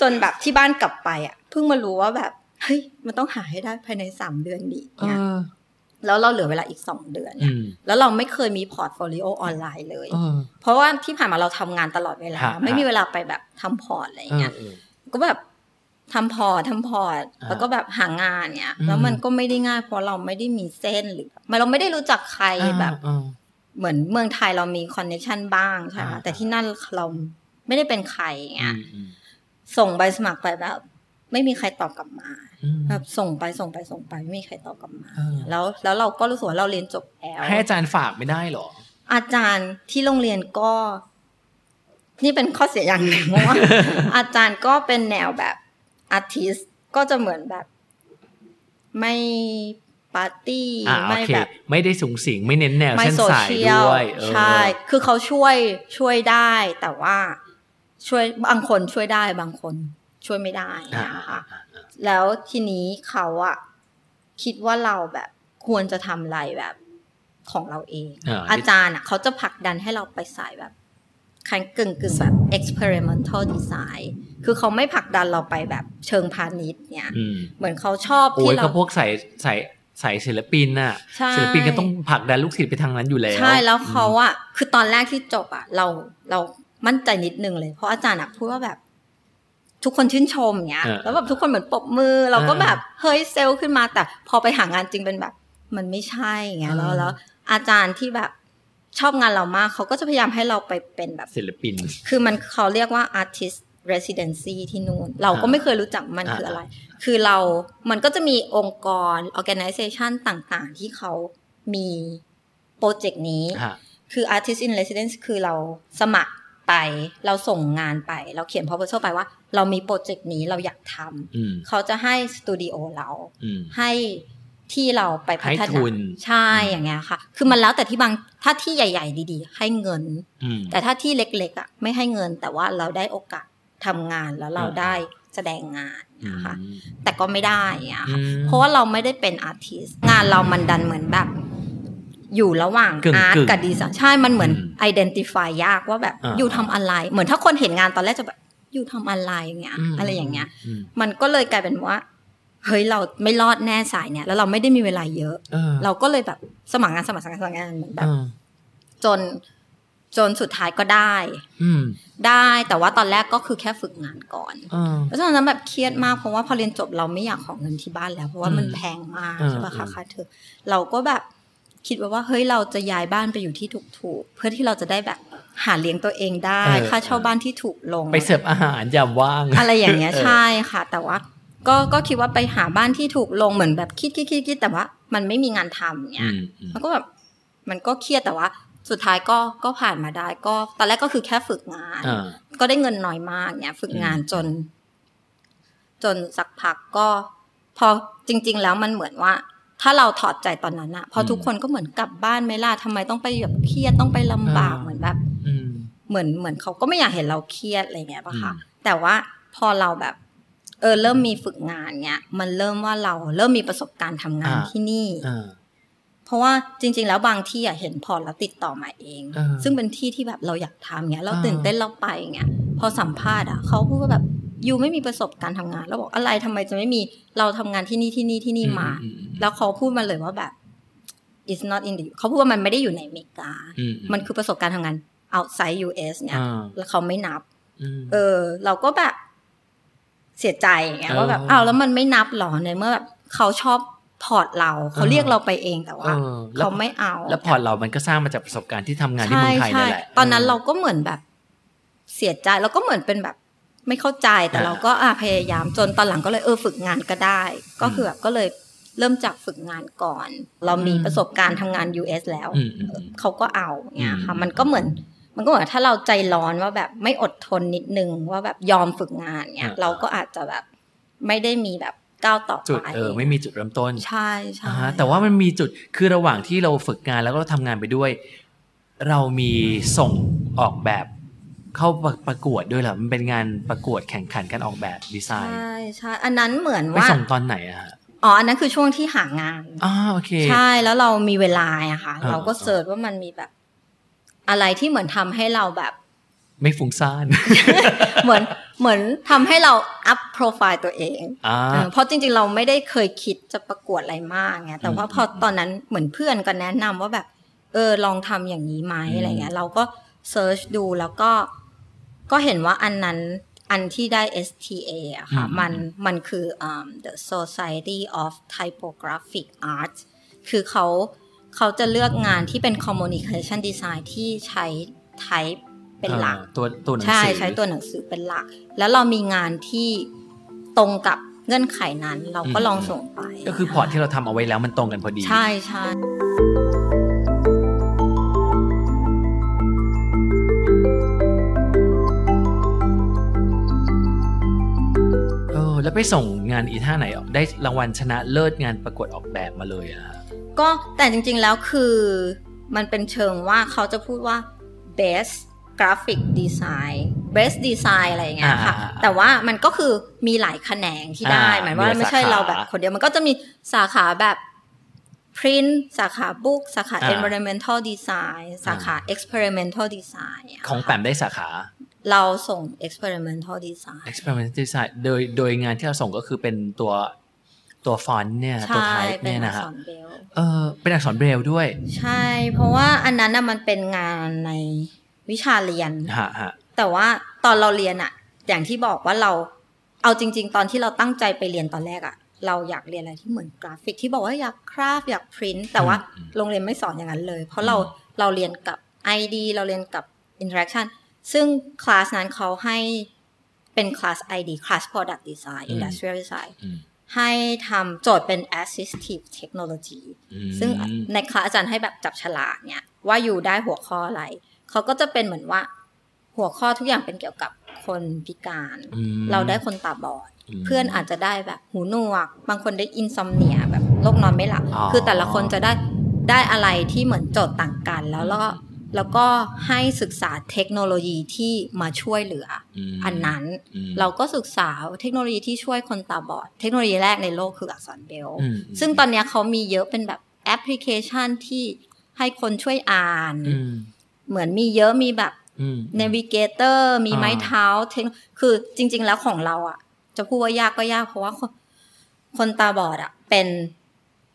จนแบบที่บ้านกลับไปอะเพิ่งมารู้ว่าแบบ เฮ้ยมันต้องหาให้ได้ภายในสามเดือนดิ
เอ
เนี่ย
อ
แล้วเราเหลือเวลาอีกสองเดือน
อื
เนี่ย
ม
แล้วเราไม่เคยมี portfolio ออนไลน์เลย
เออ
เพราะว่าที่ผ่านมาเราทำงานตลอดเวลา
ฮะ
ไม่มีเวลาไปแบบทำ port อะไรอ
เอย่าง
เงี้
อยเออ
ก็แบบทำ port ทำ port อ่าแล้วก็แบบหางานเนี่ย
อืม
แล้วมันก็ไม่ได้ง่ายเพราะเราไม่ได้มีเส้นหรือมันเราไม่ได้รู้จักใครแบบ
อ่า
เหมือนเมืองไทยเรามี connection บ้างใช่ไหม
อ่า
แต่ที่นั่นเราไม่ได้เป็นใครอย่าง
อ่า
เงี้ย
อืม
ส่งใบสมัครไปแบบ ไม่มีใครตอบกลับมา
อืม
แบบส่งไปส่งไปส่งไปไม่มีใครตอบกลับมา
เออ
แล้วแล้วเราก็รู้สึกว่าเราเรียนจบแล้ว
ให้อาจารย์ฝากไม่ได้เหรอ
อาจารย์ที่โรงเรียนก็ นี่เป็นข้อเสียอย่างหนึ่งเพราะว่า อาจารย์ก็เป็นแนวแบบอาร์ติสก็จะเหมือนแบบ ไม่ปาร์ตี้
อ่าโอ
ไม่
เค
แบบ
ไม่ได้สูงสิงไม่เน้นแนว
ไม่
เส้น
โซ
สาย
เชียล
ด้วยเออ
ใช่ คือเขาช่วยช่วยได้ แต่ว่าช่วยบางคนช่วยได้บางคนช่วยไม่ได้
อ่า
นะคะ
อ่าอ่า
แล้วทีนี้เขาอะคิดว่าเราแบบควรจะทำอะไรแบบของเราเองาอาจารย์อะเขาจะผลักดันให้เราไปสายแบบคันกึ่งกึ่งแบบ experimental design คือเขาไม่ผลักดันเราไปแบบเชิงพาณิชย์เนี่ย
อืม
เหมือนเขาชอบ
โอ้
ที่
ย
เรา
ก็พวกสายสายสายศิลปินน่ะ
ใช่
ศิลปินก็ต้องผลักดันลูกศิษย์ไปทางนั้นอยู่แล้ว
ใช่แล้วเขาอะคือตอนแรกที่จบอะเราเรามั่นใจนิดนึงเลย เพราะอาจารย์อะพูดว่าแบบ ทุกคนชื่นชมเงี้ย
เออ
แล้วแบบทุกคนเหมือนปรบมือ เราก็
เออ
แบบเฮ้ยเซลล์ขึ้นมาแต่พอไปหางานจริงเป็นแบบ มันไม่ใช่เงี้ยแล้ว
เออ
แล้วอาจารย์ที่แบบชอบงานเรามากเขาก็จะพยายามให้เราไปเป็นแบบ
ศิลปิน
คือมันเขาเรียกว่า artist residency ที่นู่น เราก็
อ่า
ไม่เคยรู้จักมัน
อ่า
คืออะไร คือเรา มันก็จะมีองค์กร organization ต่างๆ ที่เขามีโปรเจกต์นี้
ฮะ
คือ artist in residence คือเราสมัครไป เราส่งงานไป เราเขียน proposal ไปว่า เรามี project นี้เราอยากทำ
อืม
เขาจะให้สตูดิโอเรา
อืม
ให้ที่เราไปพัฒ
ให้ทุน
ใช่อย่างเงี้ยค่ะ คือมันแล้วแต่ที่บางถ้าที่ใหญ่ ๆ ดีๆ ให้เงิน
อืม
แต่ถ้าที่เล็กๆอะไม่ให้เงินแต่ว่าเราได้โอกาสทำงานแล้วเรา
อ่า
ได้แสดงงาน
อืม
นะคะแต่ก็ไม่ได้อะค่ะ
อืม
เพราะว่าเราไม่ได้เป็น artist งานเรามันดันเหมือนแบบ อยู่ระหว่าง
กึ่ง
art
กึ่ง
กับดีไซน์ใช่มันเหมือน
อืม
identify ยากว่าแบบ
อ่า
อยู่ทำอะไร เหมือนถ้าคนเห็นงานตอนแรกจะแบบ อยู่ทำอะไรอย่างเงี้ย
ม
อะไรอย่างเงี้ย
อืม
มันก็เลยกลายเป็นว่า เฮ้ยเราไม่รอดแน่สายเนี่ย แล้วเราไม่ได้มีเวลาเยอะ
เออ
เราก็เลยแบบสมัครงานสมัครงานสมัครงานเหมือนแบ
เอบอ
จนจนสุดท้ายก็ได้
อืม
ได้แต่ว่าตอนแรกก็คือแค่ฝึกงานก่อน
เออ
เพราะฉะนั้นแบบเครียดมากเพราะว่าพอเรียนจบเราไม่อยากของเงินที่บ้านแล้ว เพราะว่ามัน
อืม
แพงมาก
อืม
ใช่ปะ
อื
คะ
ม
ค่าเทอมเราก็แบบคิดไว้ว่าเฮ้ยเราจะย้ายบ้านไปอยู่ที่ถูกๆเพื่อที่เราจะได้แบบ หาเลี้ยงตัวเองได้ ค่าเช่าบ้านที่ถูกลง
ไปเสิร์ฟอาหารยามว่าง
อะไรอย่างเงี้ย
เออ
ใช่ค่ะ แต่ว่าก็ก็คิดว่าไปหาบ้านที่ถูกลงเหมือนแบบคิดคิดคิดคิดแต่ว่ามันไม่มีงานทำ
อื
เนี่ย
มอืม
มันก็แบบมันก็เครียดแต่ว่า สุดท้ายก็ก็ผ่านมาได้ ก็ตอนแรกก็คือแค่ฝึกงาน
อ่า
ก็ได้เงินน้อยมากเนี่ยฝึกงาน
อืม
จน จนสักพักก็ พอจริง ๆ แล้วมันเหมือนว่า ถ้าเราถอดใจตอนนั้นอะพอทุกคนก็เหมือนกลับบ้านไหม่ล่ะทำไมต้องไปแบบเครียดต้องไปลำบากเหมือนแบบ
อืม
เหมือนเหมือนเขาก็ไม่อยากเห็นเราเครียดอะไรเงี้ยป่ะคะ
อืม
แต่ว่าพอเราแบบ เออเริ่มมีฝึกงานเนี้ย มันเริ่มว่าเราเริ่มมีประสบการณ์ทำงานที่นี่
อ่า
เพราะว่าจริง ๆ แล้วบางที่อะเห็นพอแล้วติดต่อมาเอง
เออ
ซึ่งเป็นที่ที่แบบเราอยากทำเงี้ยเรา
เออ
ตื่นเต้นเราไปเงี้ยพอสัมภาษณ์อะเขาพูดว่าแบบยูไม่มีประสบการณ์ทำงานแล้วบอกอะไรทำไมจะไม่มีเราทำงานที่นี่ที่นี่ที่นี่มา
อือืม
แล้วเขาพูดมาเลยว่าแบบ it's not in the เขาพูดว่ามันไม่ได้อยู่ในอเมริกา
อืม
มันคือประสบการณ์ทำงาน outside US เนี่ย
อ่า
แล้วเขาไม่นับ
อืม
เออ เราก็แบบเสียใจอย่างเงี้ย
เออ
ว่าแบบอ้าวแล้วมันไม่นับหรอในเมื่อแบบเขาชอบ port เราเขา
เออ
เรียกเราไปเองแต่ว่า
เออแล้ว
เขาไม่เอา
แล้ว port เรามันก็สร้างมาจากประสบการณ์ที่ทำงานที่เมืองไทยนี่แหละ
ตอนนั้นเราก็เหมือนแบบเสียใจแล้วก็เหมือนเป็นแบบไม่เข้าใจแต่
อ่า
เราก็อะพยายามจนตอนหลังก็เลยเออฝึกงานก็ได้ ก็คือแบบก็เลยเริ่มจากฝึกงานก่อน เรามี
อืม
ประสบการณ์ทำงาน US แล้ว
อืมอืมอืม
เขาก็เอาเนี่ยค่ะ
อืม
มันก็เหมือน มันก็เหมือนถ้าเราใจร้อนว่าแบบไม่อดทนนิดนึงว่าแบบยอมฝึกงานเนี่ยเราก็อาจจะแบบไม่ได้มีแบบก้าวต่อ
จุด
ไป
เออไม่มีจุดเริ่มต้น
ใช่ใช่
อ่าฮะแต่ว่ามันมีจุดคือระหว่างที่เราฝึกงานแล้วก็เราทำงานไปด้วย เรามีส่งออกแบบเข้าประประกวดด้วยเหรอมันเป็นงานประกวดแข่งขันการออกแบบดีไซ
ใช่
น์
ใช่อันนั้นเหมือน
ไป
ว่า
ส่งตอนไหนอะฮะ
อ๋ออันนั้นคือช่วงที่หางาน
อ่าโอเค
ใช่แล้วเรามีเวลาอะค่ะ
อ่า
เราก็เสิร์ชว่ามันมีแบบ อะไรที่เหมือนทำให้เราแบบ
ไม่ฟุ้งซ่าน
เหมือนเหมือนทำให้เราอัพโปรไฟล์ตัวเอง
อ่า
เออเพราะจริงๆ เราไม่ได้เคยคิดจะประกวดอะไรมากไงแต่ว่า
อืม
พอตอนนั้นเหมือนเพื่อนก็แนะนำว่าแบบ เออลองทำอย่างนี้ไหม
อืม
อะไรเงี้ย เราก็เซิร์ชดูแล้วก็ ก็เห็นว่าอันนั้นอันที่ได้ STA อะค่ะ มันมันคืออืม the Society of Typographic Art คือเขา เขาจะเลือกงานที่เป็น communication design ที่ใช้ type เป็นหลัก
อ่าตัวตัวหนัง
ใช่
สือ
ใช้ตัวหนังสือเป็นหลัก แล้วเรามีงานที่ตรงกับเงื่อนไขนั้น เราก็
อืม
ลองส่งไป
ก็คือพอร์ตที่เราทำเอาไว้แล้วมันตรงกันพอดี
ใช่ใช่
เออแล้วไปส่งงานอีท่าไหนออกได้รางวัลชนะเลิศงานประกวดออกแบบมาเลยอะฮะ
ก็แต่จริงๆแล้วคือมันเป็นเชิงว่าเขาจะพูดว่า best graphic design best design อะไรอย่างเงี้ยค่ะ
อ่าๆๆ
แต่ว่ามันก็คือมีหลายแขนงที่ได้
อ่า
หมายว่า
มีหลาย
ไม่ใช่
สาขา
เราแบบคนเดียว มันก็จะมีสาขาแบบ print สาขา book สาขา
อ่า
environmental design สาขา experimental design ะ
ของ
ค่ะ
แปมได้สาขา
เราส่ง experimental design
experimental design โดยโดยงานที่เราส่งก็คือเป็นตัว ตัวฟอนต์เนี่ยตัว
ใช่
ไทป์
เป็น
เนี่ย
อั
นะ
ก
ฮะ
ษรเบล
เออเป็นอักษรเบรลล์ด้วย
ใช่ เพราะว่าอันนั้นน่ะมันเป็นงานในวิชาเรียน
ฮะฮะ
แต่ว่าตอนเราเรียนอะอย่างที่บอกว่าเราเอาจริง ๆ ตอนที่เราตั้งใจไปเรียนตอนแรกอะเราอยากเรียนอะไรที่เหมือนกราฟิกที่บอกว่าอยากคราฟอยากพิมพ์แต่ว่าโรงเรียนไม่สอนอย่างนั้นเลย เพราะเราเราเรียนกับ ID เราเรียนกับ Interaction ซึ่งคลาสนั้นเขาให้เป็นคลาส ID คลาส Product Design Industrial Design
อืม
ให้ทำโจทย์เป็น assistive technology
อืม
ซึ่งในคลาสอาจารย์ให้แบบจับฉลากเนี่ยว่าอยู่ได้หัวข้ออะไร เขาก็จะเป็นเหมือนว่า หัวข้อทุกอย่างเป็นเกี่ยวกับคนพิการ
อืม
เราได้คนตาบอด
ม
เพื่อนอาจจะได้แบบหูหนวก บางคนได้อินซอมเนียแบบโรคนอนไม่หลับ
อ๋อ
คือแต่ละคนจะได้ได้อะไรที่เหมือนโจทย์ต่างกัน แล้วแล้วก็ แล้วก็ให้ศึกษาเทคโนโลยีที่มาช่วยเหลือ
ม
อันนั้น
อืม
เราก็ศึกษาเทคโนโลยีที่ช่วยคนตาบอด เทคโนโลยีแรกในโลกคืออักษรเบล
อืม
ซึ่งตอนเนี้ยเขามีเยอะเป็นแบบแอปพลิเคชันที่ให้คนช่วยอ่าน
อืม
เหมือนมีเยอะมีแบบ
อืม
navigator มีไม้
อ่า
เท้า tech คือจริง ๆ แล้วของเราอะ จะพูดว่ายากก็ยากเพราะว่าคนคนตาบอดอะ เป็น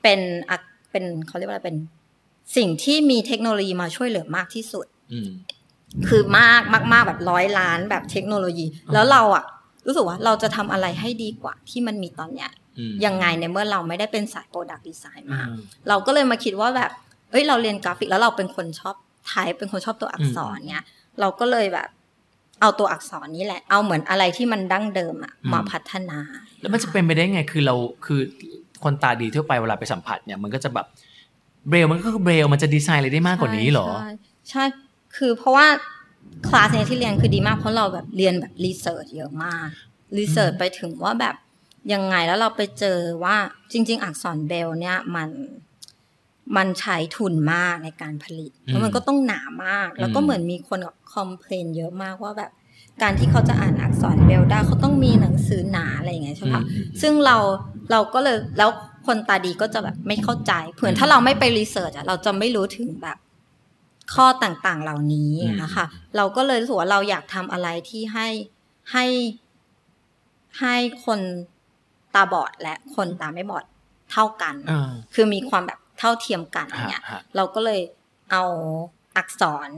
เป็นอะเป็นเขาเรียกว่าอะไรเป็น สิ่งที่มีเทคโนโลยีมาช่วยเหลือมากที่สุด
อืม
คือมากมากมากแบบร้อยล้านแบบเทคโนโลยี แล้วเราอะรู้สึกว่าเราจะทำอะไรให้ดีกว่าที่มันมีตอนเนี้ย
อืม
ยังไงในเมื่อเราไม่ได้เป็นสาย product design
อื
มา
ม
เราก็เลยมาคิดว่าแบบเอ้ยเราเรียนกราฟิกแล้วเราเป็นคนชอบ type เป็นคนชอบตัวอักษรเนี้ยเราก็เลยแบบ เอาตัวอักษรนี้แหละ เอาเหมือนอะไรที่มันดั้งเดิมอะ
อืม
มาพัฒนา
แล้วมันจะเป็นไปได้ไงคือเราคือคนตาดีทั่วไปเวลาไปสัมผัสเนี่ยมันก็จะแบบ เบรลมันก็คือเบรลมันจะดีไซน์อะไรได้มากกว่านี้เหรอ
ใช่ใช่ คือเพราะว่าคลาสเนี้ยที่เรียนคือดีมากเพราะเราแบบเรียนแบบ research เยอะมาก research ไปถึงว่าแบบยังไงแล้วเราไปเจอว่าจริง ๆ อักษรเบรลเนี่ยมันมันใช้ทุนมากในการผลิต
อืม
แล้วมันก็ต้องหนามาก แล้วก็
อืม
เหมือนมีคน complain เยอะมากว่าแบบ การที่เขาจะอ่านอักษรเบรลได้เขาต้องมีหนังสือหนาอะไรอย่างเงี้ยใช่ปะ
อืม
ซึ่งเราเราก็เลยแล้ว คนตาดีก็จะแบบไม่เข้าใจเผื่อถ้าเราไม่ไป research อะเราจะไม่รู้ถึงแบบ ข้อต่างๆเหล่านี้
อืม
นะคะเราก็เลยรู้สึกว่าเราอยากทำอะไรที่ให้ให้ให้คนตาบอดและคนตาไม่บอดเท่ากัน
อ่า
คือมีความแบบเท่าเทียมกันอย่างเงี้ย
ฮะฮะ
เราก็เลยเอาอักษร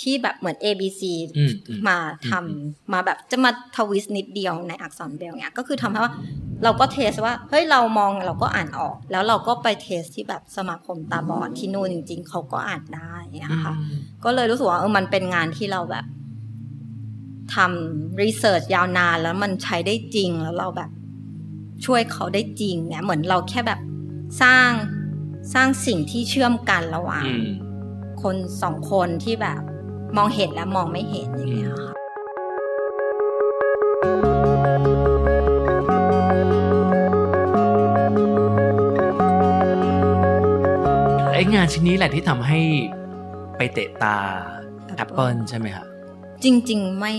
ที่แบบเหมือน A B C
อืมอืม
มาทำ
อืม
มาแบบจะมาทวิสต์นิดเดียวในอักษรเบรลเนี่ยก็คือทำให้ว่า เราก็เทสว่าเฮ้ยเรามองเราก็อ่านออก แล้วเราก็ไปเทสที่แบบสมาคมตาบอดที่นู่นจริง ๆเขาก็อ่านได้นะคะ
อืม
ก็เลยรู้สึกว่าเออมันเป็นงานที่เราแบบทำรีเสิร์ชยาวนานแล้วมันใช้ได้จริงแล้วเราแบบช่วยเขาได้จริงเนี่ยเหมือนเราแค่แบบสร้างสร้างสิ่งที่เชื่อมกันระหว่าง
อืม
คนสองคนที่แบบมองเห็นและมองไม่เห็นอย่างเงี้ยค่ะ
งานชิ้นนี้แหละที่ทำให้ไปเตะตา Apple ใช่ไหมคะ
จริง ๆ ไม่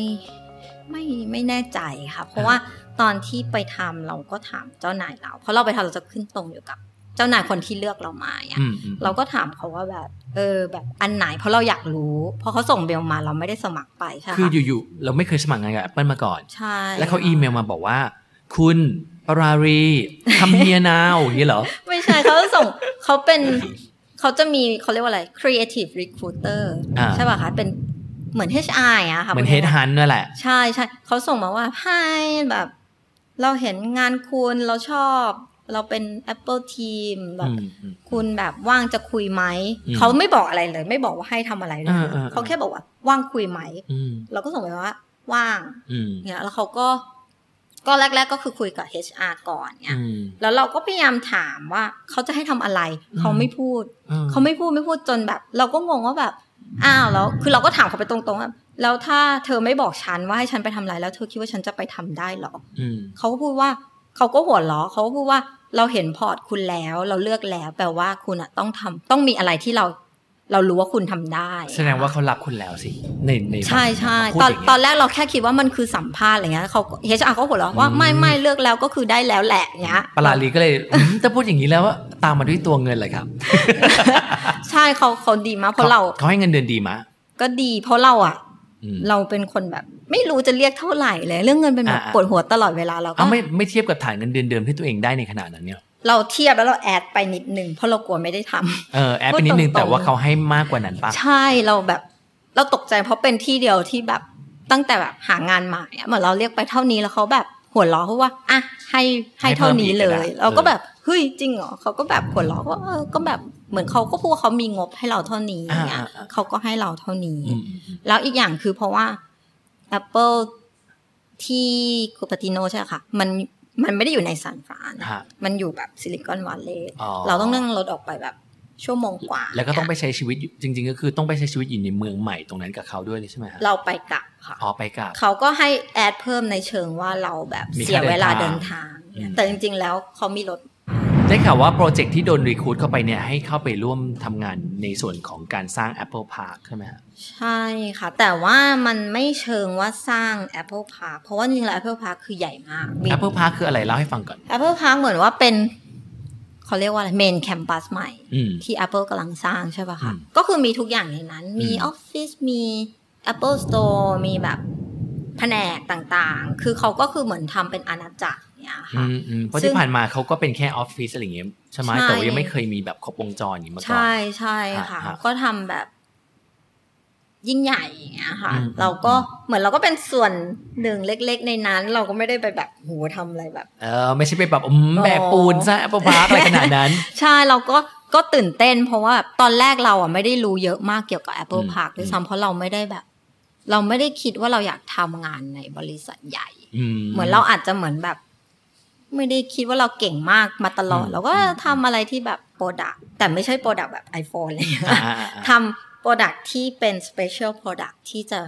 ไม่ไม่แน่ใจค่ะ เพราะว่าตอนที่ไปทำเราก็ถามเจ้านายเรา เพราะเราไปทำเราจะขึ้นตรงอยู่กับ เจ้านายคนที่เลือกเรามาเนี่ย
อืมอืม
เราก็ถามเขาว่าแบบ เออ แบบอันไหนเพราะเราอยากรู้เพราะเขาส่งเบลมาเราไม่ได้สมัครไปใช่ไหม
คืออยู่ๆเราไม่เคยสมัครงานกับ Apple มาก่อน
ใช่
แล้วเขาอีเมลมาบอกว่า คุณปรารีทำเฮียนาวอย่างนี้เหรอ
ไม่ใช่เขาส่งเขาเป็น เขาจะมีเขาเรียกว่าอะไร creative recruiter
อ่า
ใช่ป่ะคะเป็นเหมือน HR อะค่ะ
เหมือนเฮดฮันนั่นแหละ
ใช่ใช่เขาส่งมาว่า Hi แบบ เราเห็นงานคุณเราชอบ เราเป็น Apple Team แบบ
อืมอืม
คุณแบบว่างจะคุยไหม
อืม
เขาไม่บอกอะไรเลย ไม่บอกว่าให้ทำอะไรเลย
อ่าอ่า
เขาแค่บอกว่าว่างคุยไหม
อืม
เราก็ส่งไปว่า ว่าง
อืม
เนี่ยแล้วเขาก็ ก็แรก ๆ ก็คือคุยกับ HR ก่อนเนี่ย
อืม
แล้วเราก็พยายามถามว่าเขาจะให้ทำอะไร
อืม
เขาไม่พูด
อืม
เขาไม่พูดไม่พูดจนแบบ เราก็งงว่าแบบอ้าวแล้วคือเราก็ถามเขาไปตรงๆว่าแล้วถ้าเธอไม่บอกฉันว่าให้ฉันไปทำอะไรแล้วเธอคิดว่าฉันจะไปทำได้เหรอ
อืม
เขาก็พูดว่าเขาก็หัวเราะเขาก็พูดว่าเราเห็นพอร์ตคุณแล้ว เราเลือกแล้ว แปลว่าคุณอะต้องทำต้องมีอะไรที่เรา เรารู้ว่าคุณทำได้
แสดงว่าเขารับคุณแล้วสิในใน
ใช่ใช่
พูด
ตอน
ย่างเงี้ย
ตอนแรกเราแค่คิดว่ามันคือสัมภาษณ์อะไรเงี้ยเขาเฮชอาร์ก็หัวเราะว่า
อืม
ไม่ไม่เลือกแล้วก็คือได้แล้วแหละเงี้ย
ปรารีก็เลยอืมถ้าพูดอย่างนี้แล้วว่าตามมาด้วยตัวเงินเลยครับ
ใช่เขาเขาดีมากเพราะเรา
เขาให้เงินเดือนดีมะ
ก็ดีเพราะเราอะ
อืม
เราเป็นคนแบบ ไม่รู้จะเรียกเท่าไหร่เลย เรื่องเงินเป็นแบบ
อ่า
ปวดหัวตลอดเวลาเราก็
เอาไม่ไม่เทียบกับฐานเงินเดือนเดิมที่ตัวเองได้ในขนาดนั้นเนี่ย
เราเทียบแล้วเราแอดไปนิดนึงเพราะเรากลัวไม่ได้ทำ
เออแอดไปนิดนึง
พูดตรงๆ
แต่ว่าเขาให้มากกว่านั้นปะ
ใช่เราแบบเราตกใจเพราะเป็นที่เดียวที่แบบตั้งแต่แบบหางานใหม่อะเหมือนเราเรียกไปเท่านี้แล้วเขาแบบหัวเราะเพราะว่าอะให้ให้เท่านี้เลย เราก็แบบเฮ้ยจริงเหรอเขาก็แบบหัวเราะว่าเออก็แบบเหมือนเขาก็พูดว่าเขามีงบให้เราเท่านี้อย่างเงี้ย
อ่าอ่าอ่า
เขาก็ให้เราเท่านี้
อืมอืมอืม
แล้วอีกอย่างคือเพราะว่า Apple ที่คูปาติโนใช่ไหมค่ะ มัน มันไม่ได้อยู่ในซานฟราน
ฮะ
มันอยู่แบบซิลิคอนวัลเลย์
อ๋อ
เราต้องนั่งรถออกไปแบบชั่วโมงกว่า
แล้วก็ต้องไปใช้ชีวิตอยู่จริง ๆ ก็คือต้องไปใช้ชีวิตอยู่ในเมืองใหม่ตรงนั้นกับเขาด้วยใช่ไหมฮะ
เราไปกลับค่ะ
อ๋อไปกับ
เขาก็ให้แอดเพิ่มในเชิงว่าเราแบบ
มีค่า
เสียเวลา
เดิ
เดิ
น
น
ทา
ทางง
อืม
แต่จริง ๆ แล้วเขามีรถ
ได้ข่าวว่าโปรเจกต์ที่โดนรีคูดเข้าไปเนี่ยให้เข้าไปร่วมทำงานในส่วนของการสร้าง Apple Park ใช่ไหมฮะ
ใช่ค่ะ แต่ว่ามันไม่เชิงว่าสร้าง Apple Park เพราะว่าจริงๆแล้ว Apple Park คือใหญ่มากมี
Apple Park คืออะไรเล่าให้ฟังก่อน
Apple Park เหมือนว่าเป็นเขาเรียกว่าอะไรเมนแคมปัสใหม่
อืม
ที่ Apple กำลังสร้างใช่ป่ะคะ
อืม
ก็คือมีทุกอย่างในนั้น มี
อืม
ออฟฟิศมี Apple Store มีแบบแผนกต่างๆ คือเขาก็คือเหมือนทำเป็นอาณาจักร เนี่ย
อื
ค่ะ
มอืมเพราะ
ซึ่ง
ที่ผ่านมาเขาก็เป็นแค่ออฟฟิศอะไรอย่างเงี้ยใช่ไหม
ใช่
แต่ว่ายังไม่เคยมีแบบครบวงจรอย่างนี้มาก่อน
ใช่ใช่ค่ะ
ฮะฮะ
ก็ทำแบบยิ่งใหญ่อย่างเงี้ยค่ะ
อืม
เราก็เหมือนเราก็เป็นส่วนหนึ่งเล็ก ๆ ในนั้น เราก็ไม่ได้ไปแบบโหทำอะไรแบบ
เออไม่ใช่ไปแบบอืม
อ๋อ
แบกปูนสร้าง Apple Park อะไรขนาดนั้น
ใช่เราก็ก็ตื่นเต้น เพราะว่าตอนแรกเราอะไม่ได้รู้เยอะมากเกี่ยวกับ Apple
อืม
Park ด้วย
อืม
ซ้ำเพราะเราไม่ได้แบบ เราไม่ได้คิดว่าเราอยากทำงานในบริษัทใหญ่
อืม
เหมือนเราอาจจะเหมือนแบบ ไม่ได้คิดว่าเราเก่งมากมาตลอด
อืม
เราก็ทำอะไรที่แบบ product แต่ไม่ใช่ product แบบ iPhone อะไรอย่างเงี้ย
อ่าอ่าอ่า
ทำ product ที่เป็น special product ที่จะ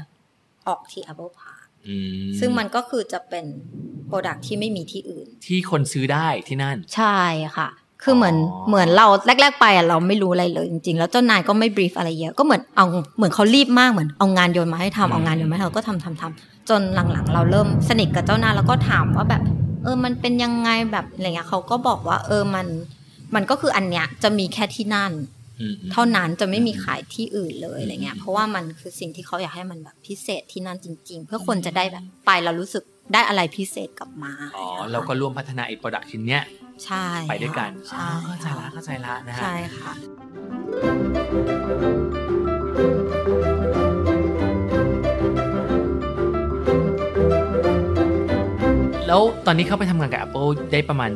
ออกที่ Apple Park
อืม
ซึ่งมันก็คือจะเป็นโปรดักที่ไม่มีที่อื่น
ที่คนซื้อได้ที่นั่น
ใช่ค่ะ คือเหมือน
อ๋อ
เหมือนเราแรก ๆ ไปอะเราไม่รู้อะไรเลยจริงๆ แล้วเจ้านายก็ไม่บรีฟอะไรเยอะก็เหมือนเอาเหมือนเขารีบมากเหมือนเอางานโยนมาให้ทำเอางานโยนมาให้เราก็ทำทำทำจนหลังๆ เราเริ่มสนิทกับเจ้านายแล้วก็ถามว่าแบบ เออมันเป็นยังไงแบบอะไรเงี้ยเขาก็บอกว่า เออมัน มันก็คืออันเนี้ยจะมีแค่ที่นั่น
อืมอืม
เท่านั้นจะไม่มีขายที่อื่นเลยอะไรเงี้ย เพราะว่ามันคือสิ่งที่เขาอยากให้มันแบบพิเศษที่นั่นจริง ๆ เพื่อคนจะได้แบบไปแล้วรู้สึกได้อะไรพิเศษกลับมา
อ๋อเราก็ร่วมพัฒนาไอ้โปรดักชิ้นเนี้ย
ใช่
ไปด้วยกัน
ใช่
อ๋อเข้าใจละเข้าใจละนะฮะ
ใช่ค่ะ
แล้วตอนนี้เข้าไปทำงานกับ Apple ได้ประมาณ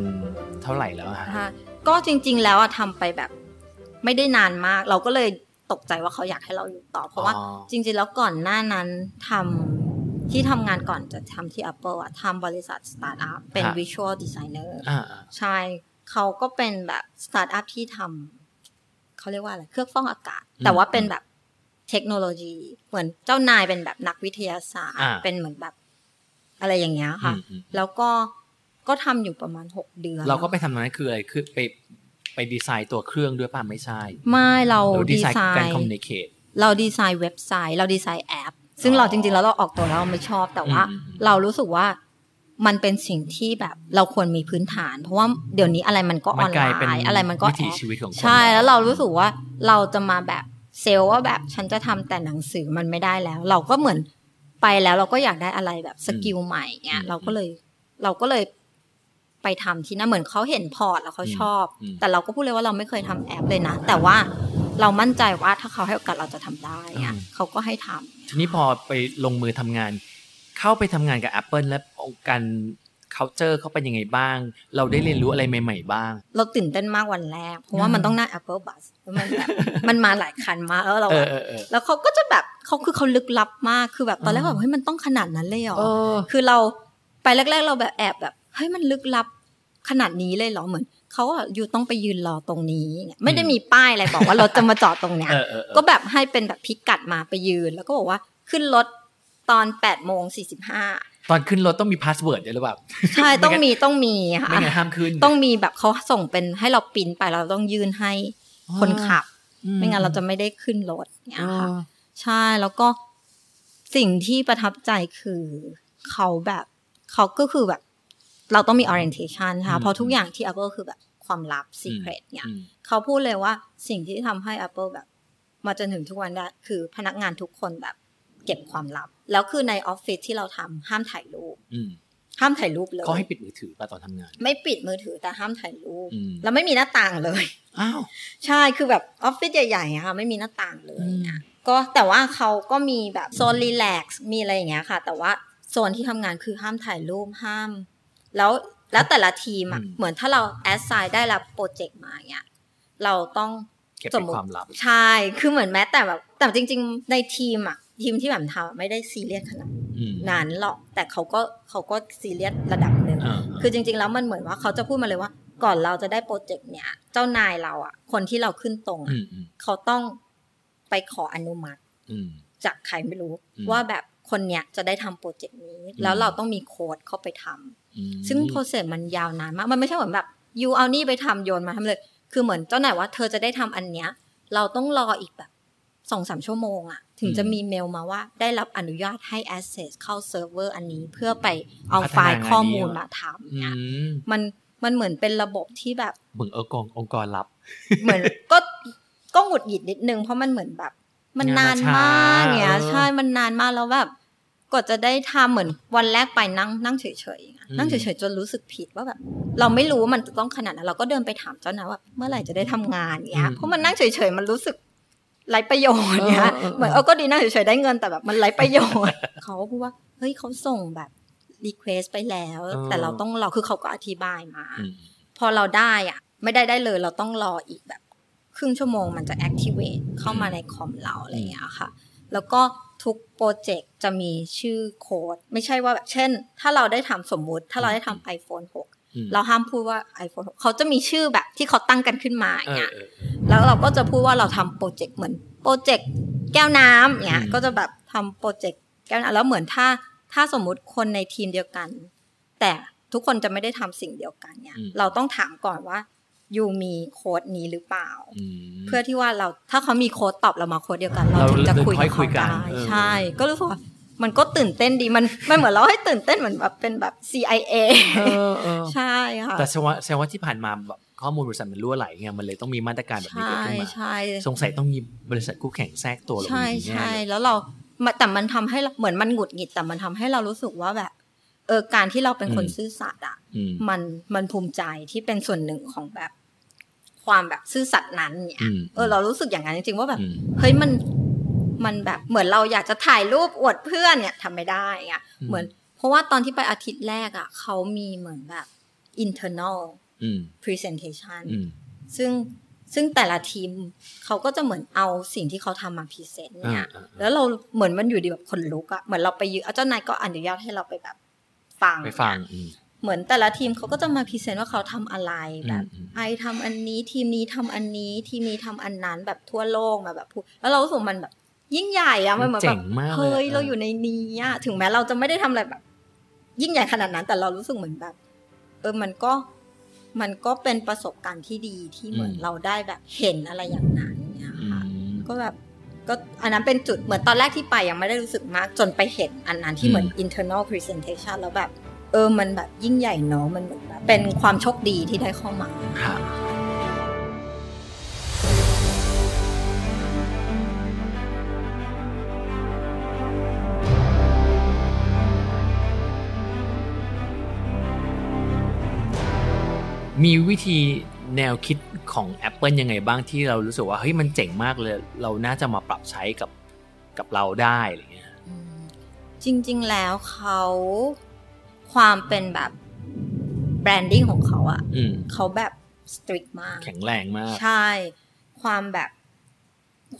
เท่าไหร่แล้วอะฮะ
ค่ะก็จริง ๆ แล้วอะทำไปแบบ ไม่ได้นานมาก เราก็เลยตกใจว่าเขาอยากให้เราอยู่ต่อ เพราะว่า
อ๋อ
จริง ๆ แล้วก่อนหน้านั้นทำที่ทำงานก่อนจะทำที่ Apple อะทำบริษัทสตาร์ทอัพเป็น Visual Designer
อ่า
ใช่เขาก็เป็นแบบสตาร์ทอัพที่ทำเขาเรียกว่าอะไรเครื่องฟอกอากาศ แต่ว่าเป็นแบบเทคโนโลยี เหมือนเจ้านายเป็นแบบนักวิทยาศาสตร์
อ่า
เป็นเหมือนแบบ อะไรอย่างเงี้ยค่ะ
อืมอืม
แล้วก็ก็ทำอยู่ประมาณหกเดือน
เราก็ไปทำตรงนั้นคืออะไรคือไปไปดีไซน์ตัวเครื่องด้วยป่ะไม่ใช่
ไม่เรา
เราดี
ดี
ไซน์
ไซ
การ
น์
คอมมิวนิเคต
เราดีไซน์เว็บไซต์ เราดีไซน์แอป ซึ่ง
อ๋อ
เราจริงๆแล้วเราออกตัวแล้วเราไม่ชอบแต่ว่า
อืมอืม
เรารู้สึกว่ามันเป็นสิ่งที่แบบเราควรมีพื้นฐาน เพราะว่าเดี๋ยวนี้อะไรมันก็อ
มั
อนน
ก
ไล
ลายเป็น
น์อะไรมันก็
วิถี
แอป
ชีวิตของคน
ใช่แล้วเรารู้สึกว่าเราจะมาแบบเซลล์ว่าแบบฉันจะทำแต่หนังสือมันไม่ได้แล้ว เราก็เหมือน ไปแล้วเราก็อยากได้อะไรแบบสกิลใหม่เงี้ยเราก็เลยเราก็เลยไปทำที่นั่นเหมือนเขาเห็นพอร์ตแล้วเขาชอบ
ม
แต่เราก็พูดเลยว่าเราไม่เคยทำแอปเลยนะ แต่ว่าเรามั่นใจว่าถ้าเขาให้โอกาสเราจะทำได้อะ
อืม
เขาก็ให้ทำ
ทีนี้พอไปลงมือทำงาน เข้าไปทำงานกับ Apple แล้วการ culture เขาเป็นยังไงบ้าง เราได้เรียนรู้อะไรใหม่ ๆ บ้าง
เราตื่นเต้นมากวันแรก เพราะว่ามันต้องนั่ง Apple Bus แล้วมันแบบมันมาหลายคันมากแล้วเรา
เอ
แบ
อบเออเออ
แล้วเขาก็จะแบบเขาคือเขาลึกลับมากคือแบบตอนแรก
อ๋อ
แบบเฮ้ยมันต้องขนาดนั้นเลยเหรอ
เอ
คือเราไปแรก ๆ เราแบบแอบแบบเฮ้ยมันลึกลับขนาดนี้เลยเหรอเหมือนเขาอะอยู่ต้องไปยืนรอตรงนี้เงี้ยไม่ได้มีป้ายอะไรบอกว่ารถจะมาจอดตรงเนี้ย
เออเออเออ
ก็แบบให้เป็นแบบพิกัดมาไปยืน แล้วก็บอกว่าขึ้นรถตอนแปดโมงสี่สิบห้า
ตอนขึ้นรถต้องมี password ด้วยหรือเปล่า
ใช่ต้องมีต้องมีค่ะ
ไม่งั้นห้ามขึ้น
ต้องมีแบบเขาส่งเป็นให้เราปริ้นไปเราต้องยื่นให้คนขับ
อื
ไม่งั้นเราจะไม่ได้ขึ้นรถเนี่ย
อ๋อ
ค่ะใช่แล้วก็สิ่งที่ประทับใจคือเขาแบบเขาก็คือแบบ เราต้องมี orientation ค่ะเพราะทุกอย่างที่ Apple คือแบบความลับ secret เนี่ย
อืม
เขาพูดเลยว่าสิ่งที่ทำให้ Apple แบบ มาจนถึงทุกวันได้คือพนักงานทุกคนแบบ เก็บความลับ แล้วคือในออฟฟิศที่เราทำห้ามถ่ายรูป
อืม
ห้ามถ่ายรูปเลย
เขาให้ปิดมือถือป่ะตอนทำงาน
ไม่ปิดมือถือแต่ห้ามถ่ายรูป
อืม
แล้วไม่มีหน้าต่างเลย
อ้าว
ใช่คือแบบออฟฟิศใหญ่ๆอะค่ะไม่มีหน้าต่างเลย
อืม
อะก็แต่ว่าเขาก็มีแบบโซน relax มีอะไรอย่างเงี้ยค่ะ แต่ว่าโซนที่ทำงานคือห้ามถ่ายรูปห้าม แล้วแล้วแต่ละทีมอะเหมือนถ้าเรา assign ได้รับโปรเจกต์มาเงี้ยเราต้อง
เก็บ
สมมุติเป็น
ความลับ
ใช่คือเหมือนแม้แต่แบบแต่จริง ๆ ในทีมอะ ทีมที่แบบทำอะไม่ได้ซีเรียสขนาด
อืม
นั้นหรอกแต่เขาก็เขาก็ซีเรียสระดับหนึ่ง
อ่า
คือจริง ๆ แล้วมันเหมือนว่าเขาจะพูดมาเลยว่า ก่อนเราจะได้โปรเจกต์เนี้ยเจ้านายเราอะคนที่เราขึ้นตรง
อื
อะ
มอืม
เขาต้องไปขออนุมัติ
อืม
จากใครไม่รู้
อืม
ว่าแบบคนเนี้ยจะได้ทำโปรเจกต์นี้
อืม
แล้วเราต้องมีโค้ดเข้าไปทำ
อืม
ซึ่ง process มันยาวนานมาก มันไม่ใช่เหมือนแบบ you เอานี่ไปทำโยนมาทำเลย คือเหมือนเจ้านายว่าเธอจะได้ทำอันเนี้ย เราต้องรออีกแบบสองสามชั่วโมงอะ ถึงจะมีเมลมาว่าได้รับอนุญาตให้ access เข้าเซิร์ฟเวอร์อันนี้เพื่อไปเอาไฟล์ข้อมูลมาทำ
อื
เนี่ย
ม
มันมันเหมือนเป็นระบบที่แบบ
เหมือนองค์กรองค์กรลับ
เหมือนก็ก็หงุดหงิดนิดนึงเพราะมันเหมือนแบบ มันนานมาก
งานมันช้า
เนี่ย
เออ
ใช่มันนานมากแล้วแบบกว่าจะได้ทำเหมือนวันแรกไปนั่งนั่งเฉยๆอย่างเงี้ย
อืม
นั่งเฉยๆจนรู้สึกผิดว่าแบบ เราไม่รู้ว่ามันจะต้องขนาดนั้นเราก็เดินไปถามเจ้านายว่า เมื่อไหร่จะได้ทำงานเงี้ยเพราะมันนั่งเฉยๆมันรู้สึก ไร้ประโยชน์เนี้ยเหมือนเออก็ดีนั่งเฉยๆได้เงินแต่แบบมันไร้ประโยชน์เขาก็พูดว่าเฮ้ยเขาส่งแบบ request ไปแล้ว แต่เราต้องรอคือเขาก็อธิบายมา
อืม
พอเราได้อะไม่ได้ได้เลยเราต้องรออีกแบบ ครึ่งชั่วโมงมันจะ activate เข้ามาในคอมเราอะไรอย่างเงี้ยค่ะ แล้วก็ทุกโปรเจกต์จะมีชื่อโค้ด ไม่ใช่ว่าแบบเช่น ถ้าเราได้ทำสมมุติ ถ้าเราได้ทำ iPhone
อืม
6 เราห้ามพูดว่า iPhone 6เขาจะมีชื่อแบบที่เขาตั้งกันขึ้นมาอ
เอย่างอ
เงี้ย
เออ
แล้วเราก็จะพูดว่าเราทำโปรเจกต์เหมือนโปรเจกต์แก้วน้ำเงี้ย
อืม
ก็จะแบบทำโปรเจกต์แก้วน้ำแล้วเหมือนถ้าถ้าสมมุติคนในทีมเดียวกัน แต่ทุกคนจะไม่ได้ทำสิ่งเดียวกันเนี่ยเราต้องถามก่อนว่ายูมีโค้ดนี้หรือเปล่า
อืม
เพื่อที่ว่าเราถ้าเขามีโค้ดตอบเรามาโค้ดเดียวกัน เรา
เรา
ถึงจะคุย
ค่
กั
อบยคุ
เขา
ยกัน
ได้
เออ
ใช่ ก็รู้สึกว่า มันก็ตื่นเต้นดีมันมันเหมือนเราให้ตื่นเต้นเหมือนแบบเป็นแบบ CIA
เออเออ
ใช่ค่ะ
แต่แสดงว่าแสดงว่าที่ผ่านมาแบบข้อมูลบริษัทมันรั่วไหลไงมันเลยต้องมีมาตรการแบบนี้
ใช่
เกิดขึ้นมา
ใช่
สงสัยต้องมีบริษัทคู่แข่งแทรกตัวลง
ใช่
มาแน่
ใช่
เลย
แล้วเรามาแต่มันทำให้เราเหมือนมันหงุดหงิดแต่มันทำให้เรารู้สึกว่าแบบเออการที่เราเป็นคนซื่อสัตย์อะ
อืม
มันมันภูมิใจที่เป็นส่วนหนึ่งของแบบความแบบซื่อสัตย์นั้นเนี่ย
อืม
เออเรารู้สึกอย่างนั้นจริงๆว่าแบบ
อืม
เฮ้ยมัน มันแบบเหมือนเราอยากจะถ่ายรูปอวดเพื่อนเนี่ยทำไม่ได้อะ
อืม
เหมือน เพราะว่าตอนที่ไปอาทิตย์แรกอะเขามีเหมือนแบบ internal
อืม
presentation
อืม
ซึ่งซึ่งแต่ละทีมเขาก็จะเหมือนเอาสิ่งที่เขาทำมา present เนี่ย
อ่าอ่าอ่า
แล้วเราเหมือนมันอยู่ดีแบบคนลุกอะเหมือนเราไปยืนเอาเจ้านายก็อนุญาตให้เราไปแบบฟัง
ไปฟังอืม
เหมือนแต่ละทีมเขาก็จะมา present ว่าเขาทำอะไรแบบ
อืม
ไอทำอันนี้ทีมนี้ทำอันนี้ทีมนี้ทำอันนั้นแบบทั่วโลกมาแบบพูดแล้วเรารู้สึกมันแบบ ยิ่งใหญ่อะมันเหมือนแบบเจ๋
งมากเลย
เฮ้ย
อะ
เราอยู่ในนี้อะถึงแม้เราจะไม่ได้ทำอะไรแบบ ยิ่งใหญ่ขนาดนั้น แต่เรารู้สึกเหมือนแบบ เออมันก็มันก็เป็นประสบการณ์ที่ดีที่เหมือนเราได้แบบเห็นอะไรอย่างนั้นเนี่ย
อื
ค่ะ
ม
ก็แบบก็อันนั้นเป็นจุดเหมือนตอนแรกที่ไปยังไม่ได้รู้สึกมาก จนไปเห็นอันนั้นที่เหมือน
อืม
internal presentation แล้วแบบ เออมันแบบยิ่งใหญ่เนาะมันเหมือนแบบเป็นความโชคดีที่ได้เข้ามา
ครั มีวิธีแนวคิดของ Apple ยังไงบ้างที่เรารู้สึกว่าเฮ้ยมันเจ๋งมากเลย เราน่าจะมาปรับใช้กับกับเราได้อะไรเงี้ย
อืมจริง ๆ แล้วเขาความเป็นแบบ branding ของเขาอะ
อืม
เขาแบบ strict มาก
แข็งแรงมาก
ใช่ ความแบบ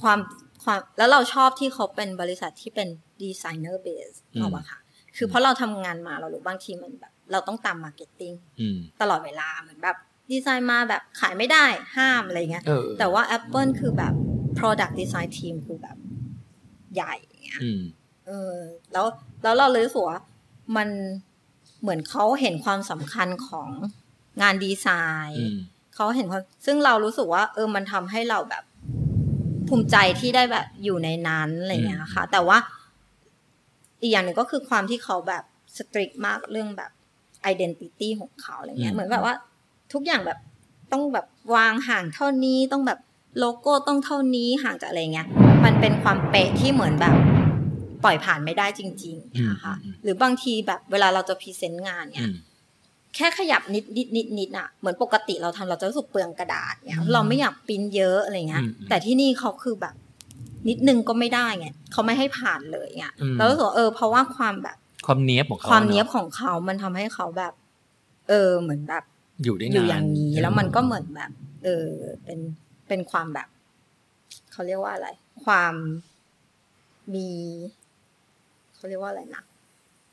ความความแล้วเราชอบที่เขาเป็นบริษัทที่เป็นดีไซเนอร์เบส
อืม
เอาอะค่ะ คือเพราะเราทำงานมาเรารู้บางทีมันแบบ เราต้องตาม marketing
อืม
ตลอดเวลาเหมือนแบบดีไซน์มาแบบขายไม่ได้ห้ามอะไรเงี้ย
เออ
แต่ว่า Apple คือแบบ Product Design Team คือแบบใหญ่เงี้ย
อืม
เออแล้วแล้วเราเลยรู้สึกว่ามันเหมือนเขาเห็นความสำคัญของงานดีไซน์
อืม
เขาเห็นความซึ่งเรารู้สึกว่า เออมันทำให้เราแบบภูมิใจที่ได้แบบอยู่ในนั้นอะไรเงี้ยค่ะ แต่ว่าอีกอย่างหนึ่งก็คือความที่เขาแบบสตริกมากเรื่องแบบ identity ของเขาอะไรเงี้
อื
ย
ม
เหมือนแบบว่าทุกอย่างแบบต้องแบบวางห่างเท่านี้ต้องแบบโลโก้ต้องเท่านี้ห่างจากอะไรเงี้ย มันเป็นความเป๊ะที่เหมือนแบบปล่อยผ่านไม่ได้จริงๆนะคะ
อืมอืม
หรือบางทีแบบเวลาเราจะพรีเซนต์งานเนี่
อื
ย
ม
แค่ขยับนิดนิดนิดนิดอะเหมือนปกติเราทำเราจะรู้สึกเปลืองกระดาษเนี่ย
อืม
เราไม่อยากปริ้นเยอะอะไรเงี้ย
อืมอืม
แต่ที่นี่เขาคือแบบ นิดนึงก็ไม่ได้ไงเขาไม่ให้ผ่านเลยไง
อืม
เรารู้สึกว่าเออเพราะว่าความแบบ
ความเนี้ยบของเขา
ความเนี้ยบ
อะ
ของเขามันทำให้เขาแบบ เออเหมือนแบบ
อยู่ได้นาน
อยู่อย่างนี้ แล้วมันก็เหมือนแบบ เออ เป็นเป็นความแบบเขาเรียกว่าอะไร ความมีเขาเรียกว่าอะไรนะ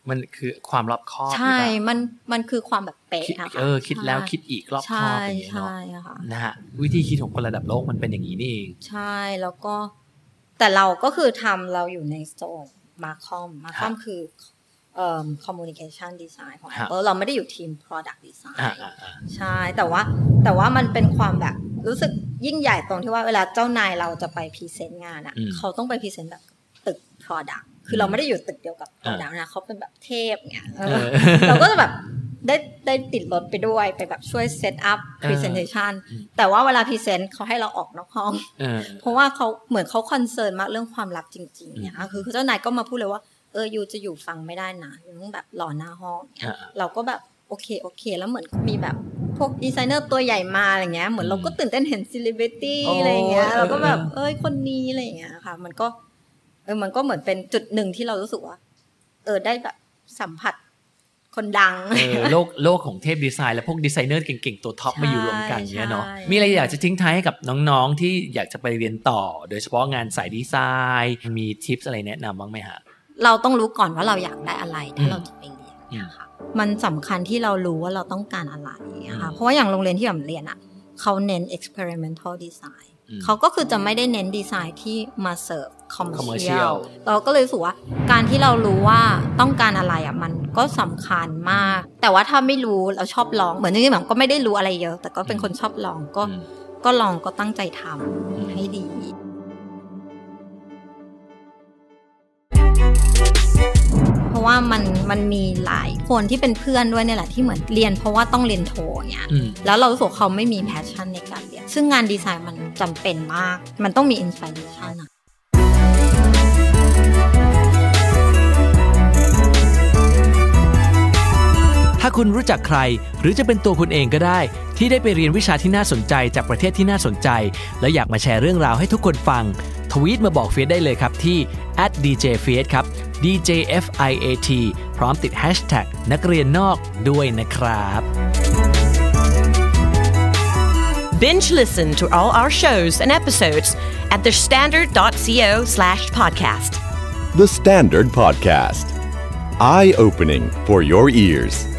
มันคือความรอบคอบ
ใช่
หรือเปล่า
มัน มันคือความแบบเป๊ะ
คิด
อะค่ะ
เออ คิดแล้ว
ใช่
คิดอีกรอบค
ใช่
อบอย่างเงี้ยเนาะ
ใช่อะค่ะ
นะฮะ วิธีคิดของคนระดับโลกมันเป็นอย่างนี้นี่เอง
ใช่ แล้วก็ แต่เราก็คือทำเราอยู่ในโซน marcom marcom คือเอ่อ communication design ของ
ฮะ
Apple เราไม่ได้อยู่ทีม product design
อ่าอ่าอ่า
ใช่แต่ว่าแต่ว่ามันเป็นความแบบรู้สึกยิ่งใหญ่ตรงที่ว่าเวลาเจ้านายเราจะไปพรีเซนต์งานอะ
อืม
เขาต้องไปพรีเซนต์แบบตึก product คือเราไม่ได้อยู่ตึกเดียวกับ product นะเขาเป็นแบบเทพเนี่ยเอ
เอ
อ
อ
เราก็จะแบบได้ได้ติดรถไปด้วยไปแบบช่วยเซตอัพ presentation แต่ว่าเวลาพรีเซนต์เขาให้เราออกนอกห้อง
เออ
เพราะว่าเขาเหมือนเขา concern มากเรื่องความลับจริงๆเนี่ยคือเจ้านายก็มาพูดเลยว่า เออ you จะอยู่ฟังไม่ได้นะ you ต้องแบบรอหน้าห้องเนี่ย
อ่า
เราก็แบบโอเคโอเค แล้วเหมือนมีแบบพวกดีไซเนอร์ตัวใหญ่มาอะไรเงี้ยเหมือนเราก็ตื่นเต้นเห็นซิลิเบตี้
โอ้
อะไรเงี้ย
เออ
เราก็แบบ
เออ
เอ้ยคนนี้อะไรเงี้ยค่ะ มันก็ เออมันก็เหมือนเป็นจุดหนึ่งที่เรารู้สึกว่า เออได้แบบสัมผัสคนดัง
เออโลกโลกของเทพดีไซน์และพวกดีไซเนอร์เก่งๆ ตัวท็อป
ใช่
มาอยู่รวมกันเนี้ยเนาะ
ใช่
มีอะไรอยากจะทิ้งท้ายให้กับน้องๆ ที่อยากจะไปเรียนต่อ โดยเฉพาะงานสายดีไซน์ มีทิปอะไรแนะนำบ้างไหมฮะ
เราต้องรู้ก่อนว่าเราอยากได้อะไร
อื
ถ้าเราจะไปเรียนเนี่ยค่ะมันสำคัญที่เรารู้ว่าเราต้องการอะไรอะค่ะ
อืม
เพราะว่าอย่างโรงเรียนที่แบบเรียนอะเขาเน้น experimental design
อืม
เขาก็คือจะไม่ได้เน้นดีไซน์ที่มาเสิร์ฟ
commercial
commercial เราก็เลยรู้สึกว่าการที่เรารู้ว่าต้องการอะไรอะมันก็สำคัญมาก แต่ว่าถ้าไม่รู้เราชอบลองเหมือนจริงๆแบบก็ไม่ได้รู้อะไรเยอะ แต่ก็เป็นคนชอบลองก็
อืม
ก็ลองก็ตั้งใจทำ
อืม
ให้ดีอะว่ามันมันมีหลายคนที่เป็นเพื่อนด้วยเนี่ยแหละที่เหมือนเรียนเพราะว่าต้องเรียนโทอย่างเงี้ย
อืม
แล้วเรารู้สึกว่าเขาไม่มี passion ในการเรียน ซึ่งงานดีไซน์มันจำเป็นมาก มันต้องมีอินสปิเรชันอะ
ถ้าคุณรู้จักใคร หรือจะเป็นตัวคุณเองก็ได้ ที่ได้ไปเรียนวิชาที่น่าสนใจจากประเทศที่น่าสนใจ แล้วอยากมาแชร์เรื่องราวให้ทุกคนฟัง ทวีตมาบอกเฟียสได้เลยครับที่ @djfiat ครับ djfiat พร้อมติด hashtag นักเรียนนอกด้วยนะครับ
Binge listen to all our shows and episodes at thestandard.co slash podcast.
The Standard Podcast. Eye opening for your ears.